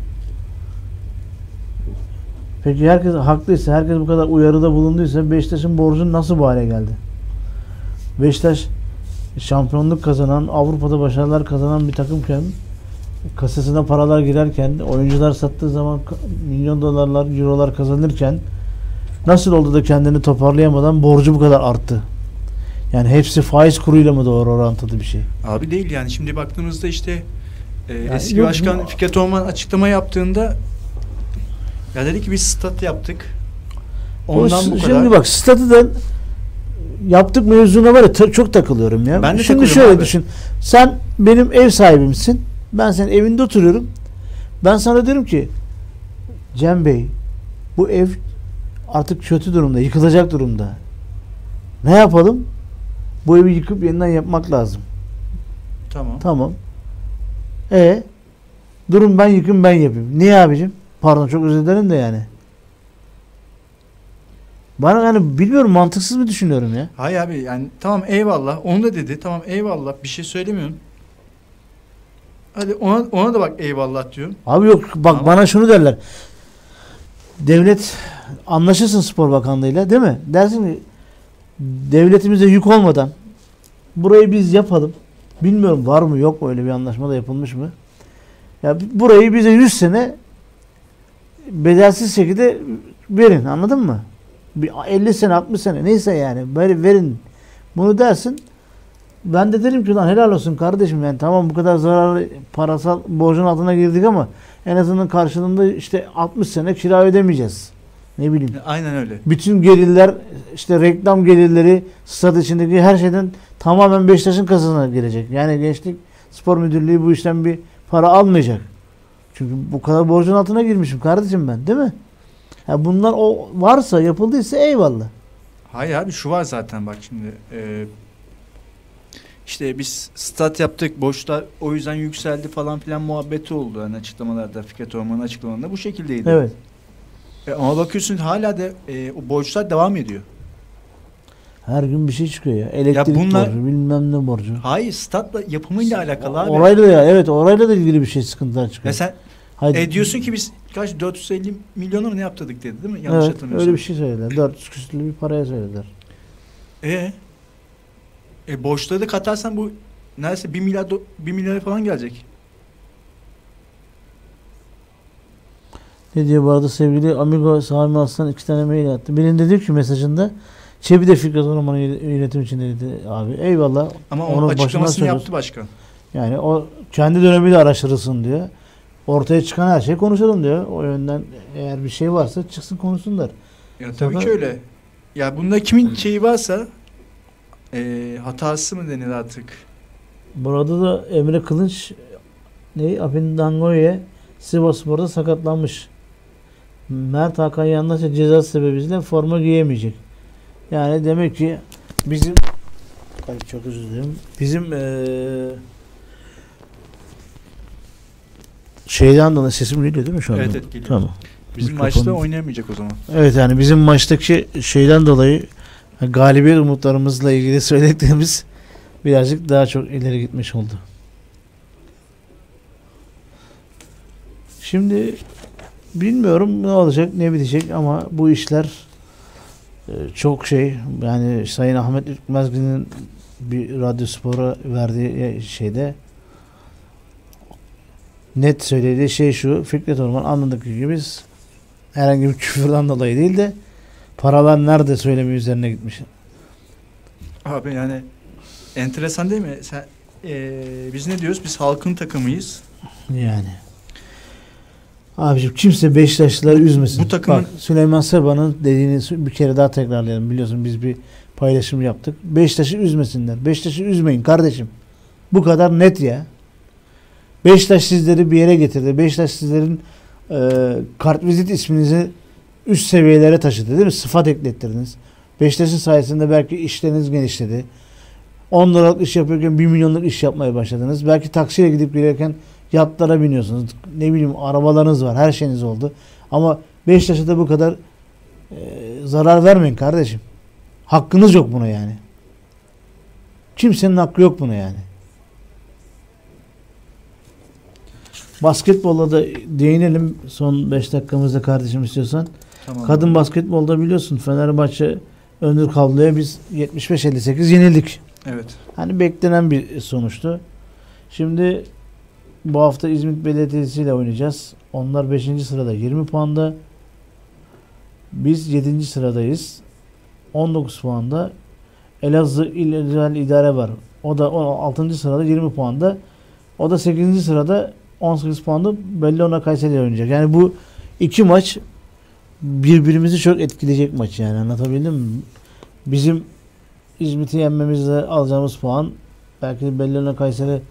Peki herkes haklıysa, herkes bu kadar uyarıda bulunduysa Beşiktaş'ın borcu nasıl bu hale geldi? Beşiktaş şampiyonluk kazanan, Avrupa'da başarılar kazanan bir takımken kasasına paralar girerken, oyuncular sattığı zaman milyon dolarlar, eurolar kazanırken nasıl oldu da kendini toparlayamadan borcu bu kadar arttı? Yani hepsi faiz kuruyla mı doğru orantılı bir şey? Abi değil yani şimdi baktığımızda işte e, Yani eski yok, başkan bu- Fikret Orman açıklama yaptığında ya dedi ki biz stat yaptık. Ondan O bu kadar. Şimdi bak statüden yaptık mevzuna var ya çok takılıyorum ya. Ben de Şimdi şöyle abi. düşün. Sen benim ev sahibimsin. Ben senin evinde oturuyorum. Ben sana diyorum ki Cem Bey bu ev artık kötü durumda, yıkılacak durumda. Ne yapalım? Bu evi yıkıp yeniden yapmak lazım. Tamam. Tamam. E durun ben yıkayım ben yapayım. Niye abicim? Pardon çok özür dilerim de yani. Bana yani bilmiyorum mantıksız mı düşünüyorum ya? Hayır abi yani tamam eyvallah onu da dedi tamam eyvallah bir şey söylemiyorum. Hadi ona, ona da bak eyvallah diyorum. Abi yok bak Ama- bana şunu derler. Devlet anlaşırsın spor bakanlığıyla değil mi? Dersin ki devletimize yük olmadan burayı biz yapalım. Bilmiyorum var mı yok mu öyle bir anlaşma da yapılmış mı? Ya burayı bize 100 sene bedelsiz şekilde verin anladın mı? Bir 50 sene 60 sene neyse yani böyle verin. Bunu dersin. Ben de derim ki lan helal olsun kardeşim yani tamam bu kadar zararlı parasal borcun altına girdik ama en azından karşılığında işte 60 sene kira ödemeyeceğiz. Ne bileyim. Aynen öyle. Bütün gelirler işte reklam gelirleri stat içindeki her şeyden tamamen Beşiktaş'ın kasasına girecek. Yani Gençlik Spor Müdürlüğü bu işten bir para almayacak. Çünkü bu kadar borcun altına girmişim kardeşim ben değil mi? Ya bunlar o varsa yapıldıysa eyvallah. Hayır abi şu var zaten bak şimdi. e, işte biz stat yaptık borçlar o yüzden yükseldi falan filan muhabbeti oldu. Hani açıklamalarda Fikret Orman'ın açıklamalarında bu şekildeydi. Evet. E, ama bakıyorsun hala da e, o borçlar devam ediyor. Her gün bir şey çıkıyor ya. Elektrik bunlar- borcu, bilmem ne borcu. Hayır statla yapımıyla alakalı abi. Orayla ya evet orayla da ilgili bir şey sıkıntılar çıkıyor. Ya sen Hayır, e, diyorsun ki biz kaç 450 milyona mı ne yaptırdık dedi değil mi? Yanlış evet, hatırlamıyorsam. öyle bir şey söylediler. 400 küsürlü bir paraya söylediler. E, e borçları da katarsan bu neredeyse 1 milyar do- 1 milyara falan gelecek. Ne diyor bu arada sevgili Amigo Sami Aslan iki tane mail attı. Birinde diyor ki mesajında Çebi de Fikret Orman'ın yönetim içinde dedi abi. Eyvallah. Ama Onun açıklamasını yaptı başkan. Yani o kendi dönemi de araştırılsın diyor. Ortaya çıkan her şeyi konuşalım diyor. O yönden eğer bir şey varsa çıksın konuşsunlar. Ya tabii Sonra- ki öyle. Ya bunda kimin şeyi varsa e, hatası mı denir artık? Burada da Emre Kılınç ne Apindangoye Sivasspor'da sakatlanmış. Mert Hakan Yandaş'a ceza sebebiyle forma giyemeyecek. Yani demek ki bizim Ay çok özür dilerim. Bizim eee şeyden dolayı sesim geliyor değil mi şu anda? Evet, evet, geliyor. Tamam. Bizim Mikrofon- maçta oynayamayacak o zaman. Evet yani bizim maçtaki şeyden dolayı galibiyet umutlarımızla ilgili söylediklerimiz birazcık daha çok ileri gitmiş oldu. Şimdi bilmiyorum ne olacak ne bitecek ama bu işler e, çok şey yani Sayın Ahmet Ürkmezgün'ün bir radyo spora verdiği şeyde net söylediği şey şu Fikret Orman anladık gibi biz herhangi bir küfürden dolayı değil de paralar nerede söylemi üzerine gitmiş. Abi yani enteresan değil mi? Sen, e, biz ne diyoruz? Biz halkın takımıyız. Yani. Abiciğim kimse Beşiktaşlıları üzmesin. bu takımın- Bak Süleyman Seba'nın dediğini bir kere daha tekrarlayalım. Biliyorsun biz bir paylaşım yaptık. Beşiktaş'ı üzmesinler. Beşiktaş'ı üzmeyin kardeşim. Bu kadar net ya. Beşiktaş sizleri bir yere getirdi. Beşiktaş sizlerin e, kartvizit isminizi üst seviyelere taşıdı değil mi? Sıfat eklettirdiniz. Beşiktaş'ın sayesinde belki işleriniz genişledi. 10 liralık iş yapıyorken 1 milyonluk iş yapmaya başladınız. Belki taksiyle gidip gelirken yatlara biniyorsunuz. Ne bileyim arabalarınız var. Her şeyiniz oldu. Ama Beşiktaş'a da bu kadar e, zarar vermeyin kardeşim. Hakkınız yok buna yani. Kimsenin hakkı yok buna yani. Basketbolla da değinelim son 5 dakikamızda kardeşim istiyorsan. Tamam. Kadın basketbolda biliyorsun Fenerbahçe Öndür Kablo'ya biz 75-58 yenildik. Evet. Hani beklenen bir sonuçtu. Şimdi bu hafta İzmit Belediyesi ile oynayacağız. Onlar 5. sırada 20 puanda. Biz 7. sıradayız. 19 puanda. Elazığ İl Özel İdare var. O da 6. sırada 20 puanda. O da 8. sırada 18 puanda Bellona Kayseri ile oynayacak. Yani bu iki maç birbirimizi çok etkileyecek maç yani anlatabildim mi? Bizim İzmit'i yenmemizle alacağımız puan belki de Bellona Kayseri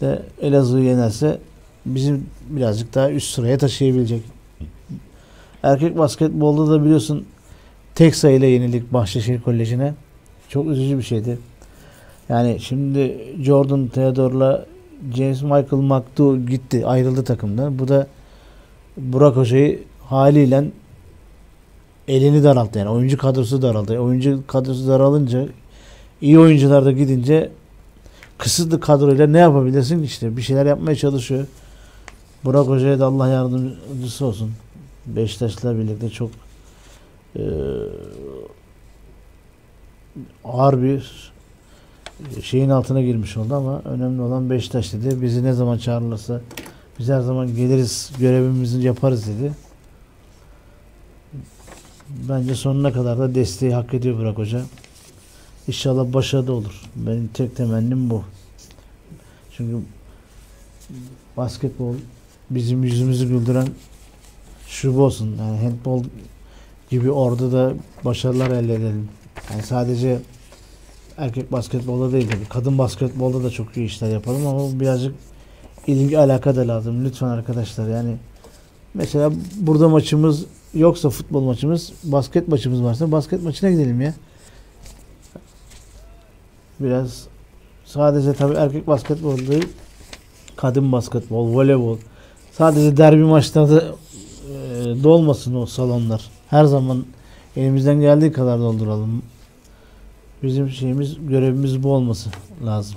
de Elazığ'ı yenerse bizim birazcık daha üst sıraya taşıyabilecek. Erkek basketbolda da biliyorsun tek sayıyla yenildik Bahçeşehir Koleji'ne. Çok üzücü bir şeydi. Yani şimdi Jordan Theodore'la James Michael McDo gitti, ayrıldı takımdan. Bu da Burak Hoca'yı haliyle elini daralttı yani oyuncu kadrosu daraldı. Oyuncu kadrosu daralınca iyi oyuncular da gidince kısıtlı kadroyla ne yapabilirsin işte bir şeyler yapmaya çalışıyor. Burak Hoca'ya da Allah yardımcısı olsun. Beşiktaş'la birlikte çok eee, ağır bir şeyin altına girmiş oldu ama önemli olan Beşiktaş dedi. Bizi ne zaman çağırırsa biz her zaman geliriz, görevimizi yaparız dedi. Bence sonuna kadar da desteği hak ediyor Burak Hoca. İnşallah başarılı olur. Benim tek temennim bu. Çünkü basketbol bizim yüzümüzü güldüren şu olsun. Yani handball gibi orada da başarılar elde edelim. Yani sadece erkek basketbolda değil tabii. Kadın basketbolda da çok iyi işler yapalım ama birazcık ilgi alaka da lazım. Lütfen arkadaşlar yani mesela burada maçımız yoksa futbol maçımız, basket maçımız varsa basket maçına gidelim ya. Biraz sadece tabii erkek basketbol değil, kadın basketbol, voleybol. Sadece derbi maçlarda e, dolmasın o salonlar. Her zaman elimizden geldiği kadar dolduralım. Bizim şeyimiz, görevimiz bu olması lazım.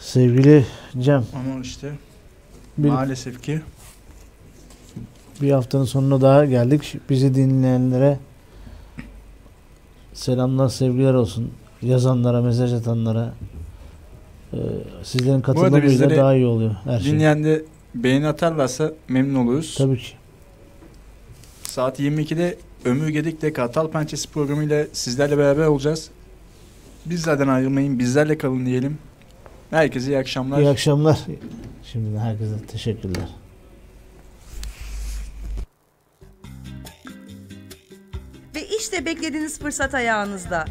Sevgili Cem, Ama işte bir, maalesef ki bir haftanın sonuna daha geldik. Bizi dinleyenlere selamlar, sevgiler olsun. Yazanlara, mesaj atanlara. Ee, sizlerin katılımıyla daha iyi oluyor her şey. dinleyen de beğeni atarlarsa memnun oluruz. Tabii ki. Saat 22'de Ömür Gedik'le Kartal Pençesi programıyla sizlerle beraber olacağız. Bizlerden ayrılmayın, bizlerle kalın diyelim. Herkese iyi akşamlar. İyi akşamlar. Şimdiden herkese teşekkürler. Ve işte beklediğiniz fırsat ayağınızda.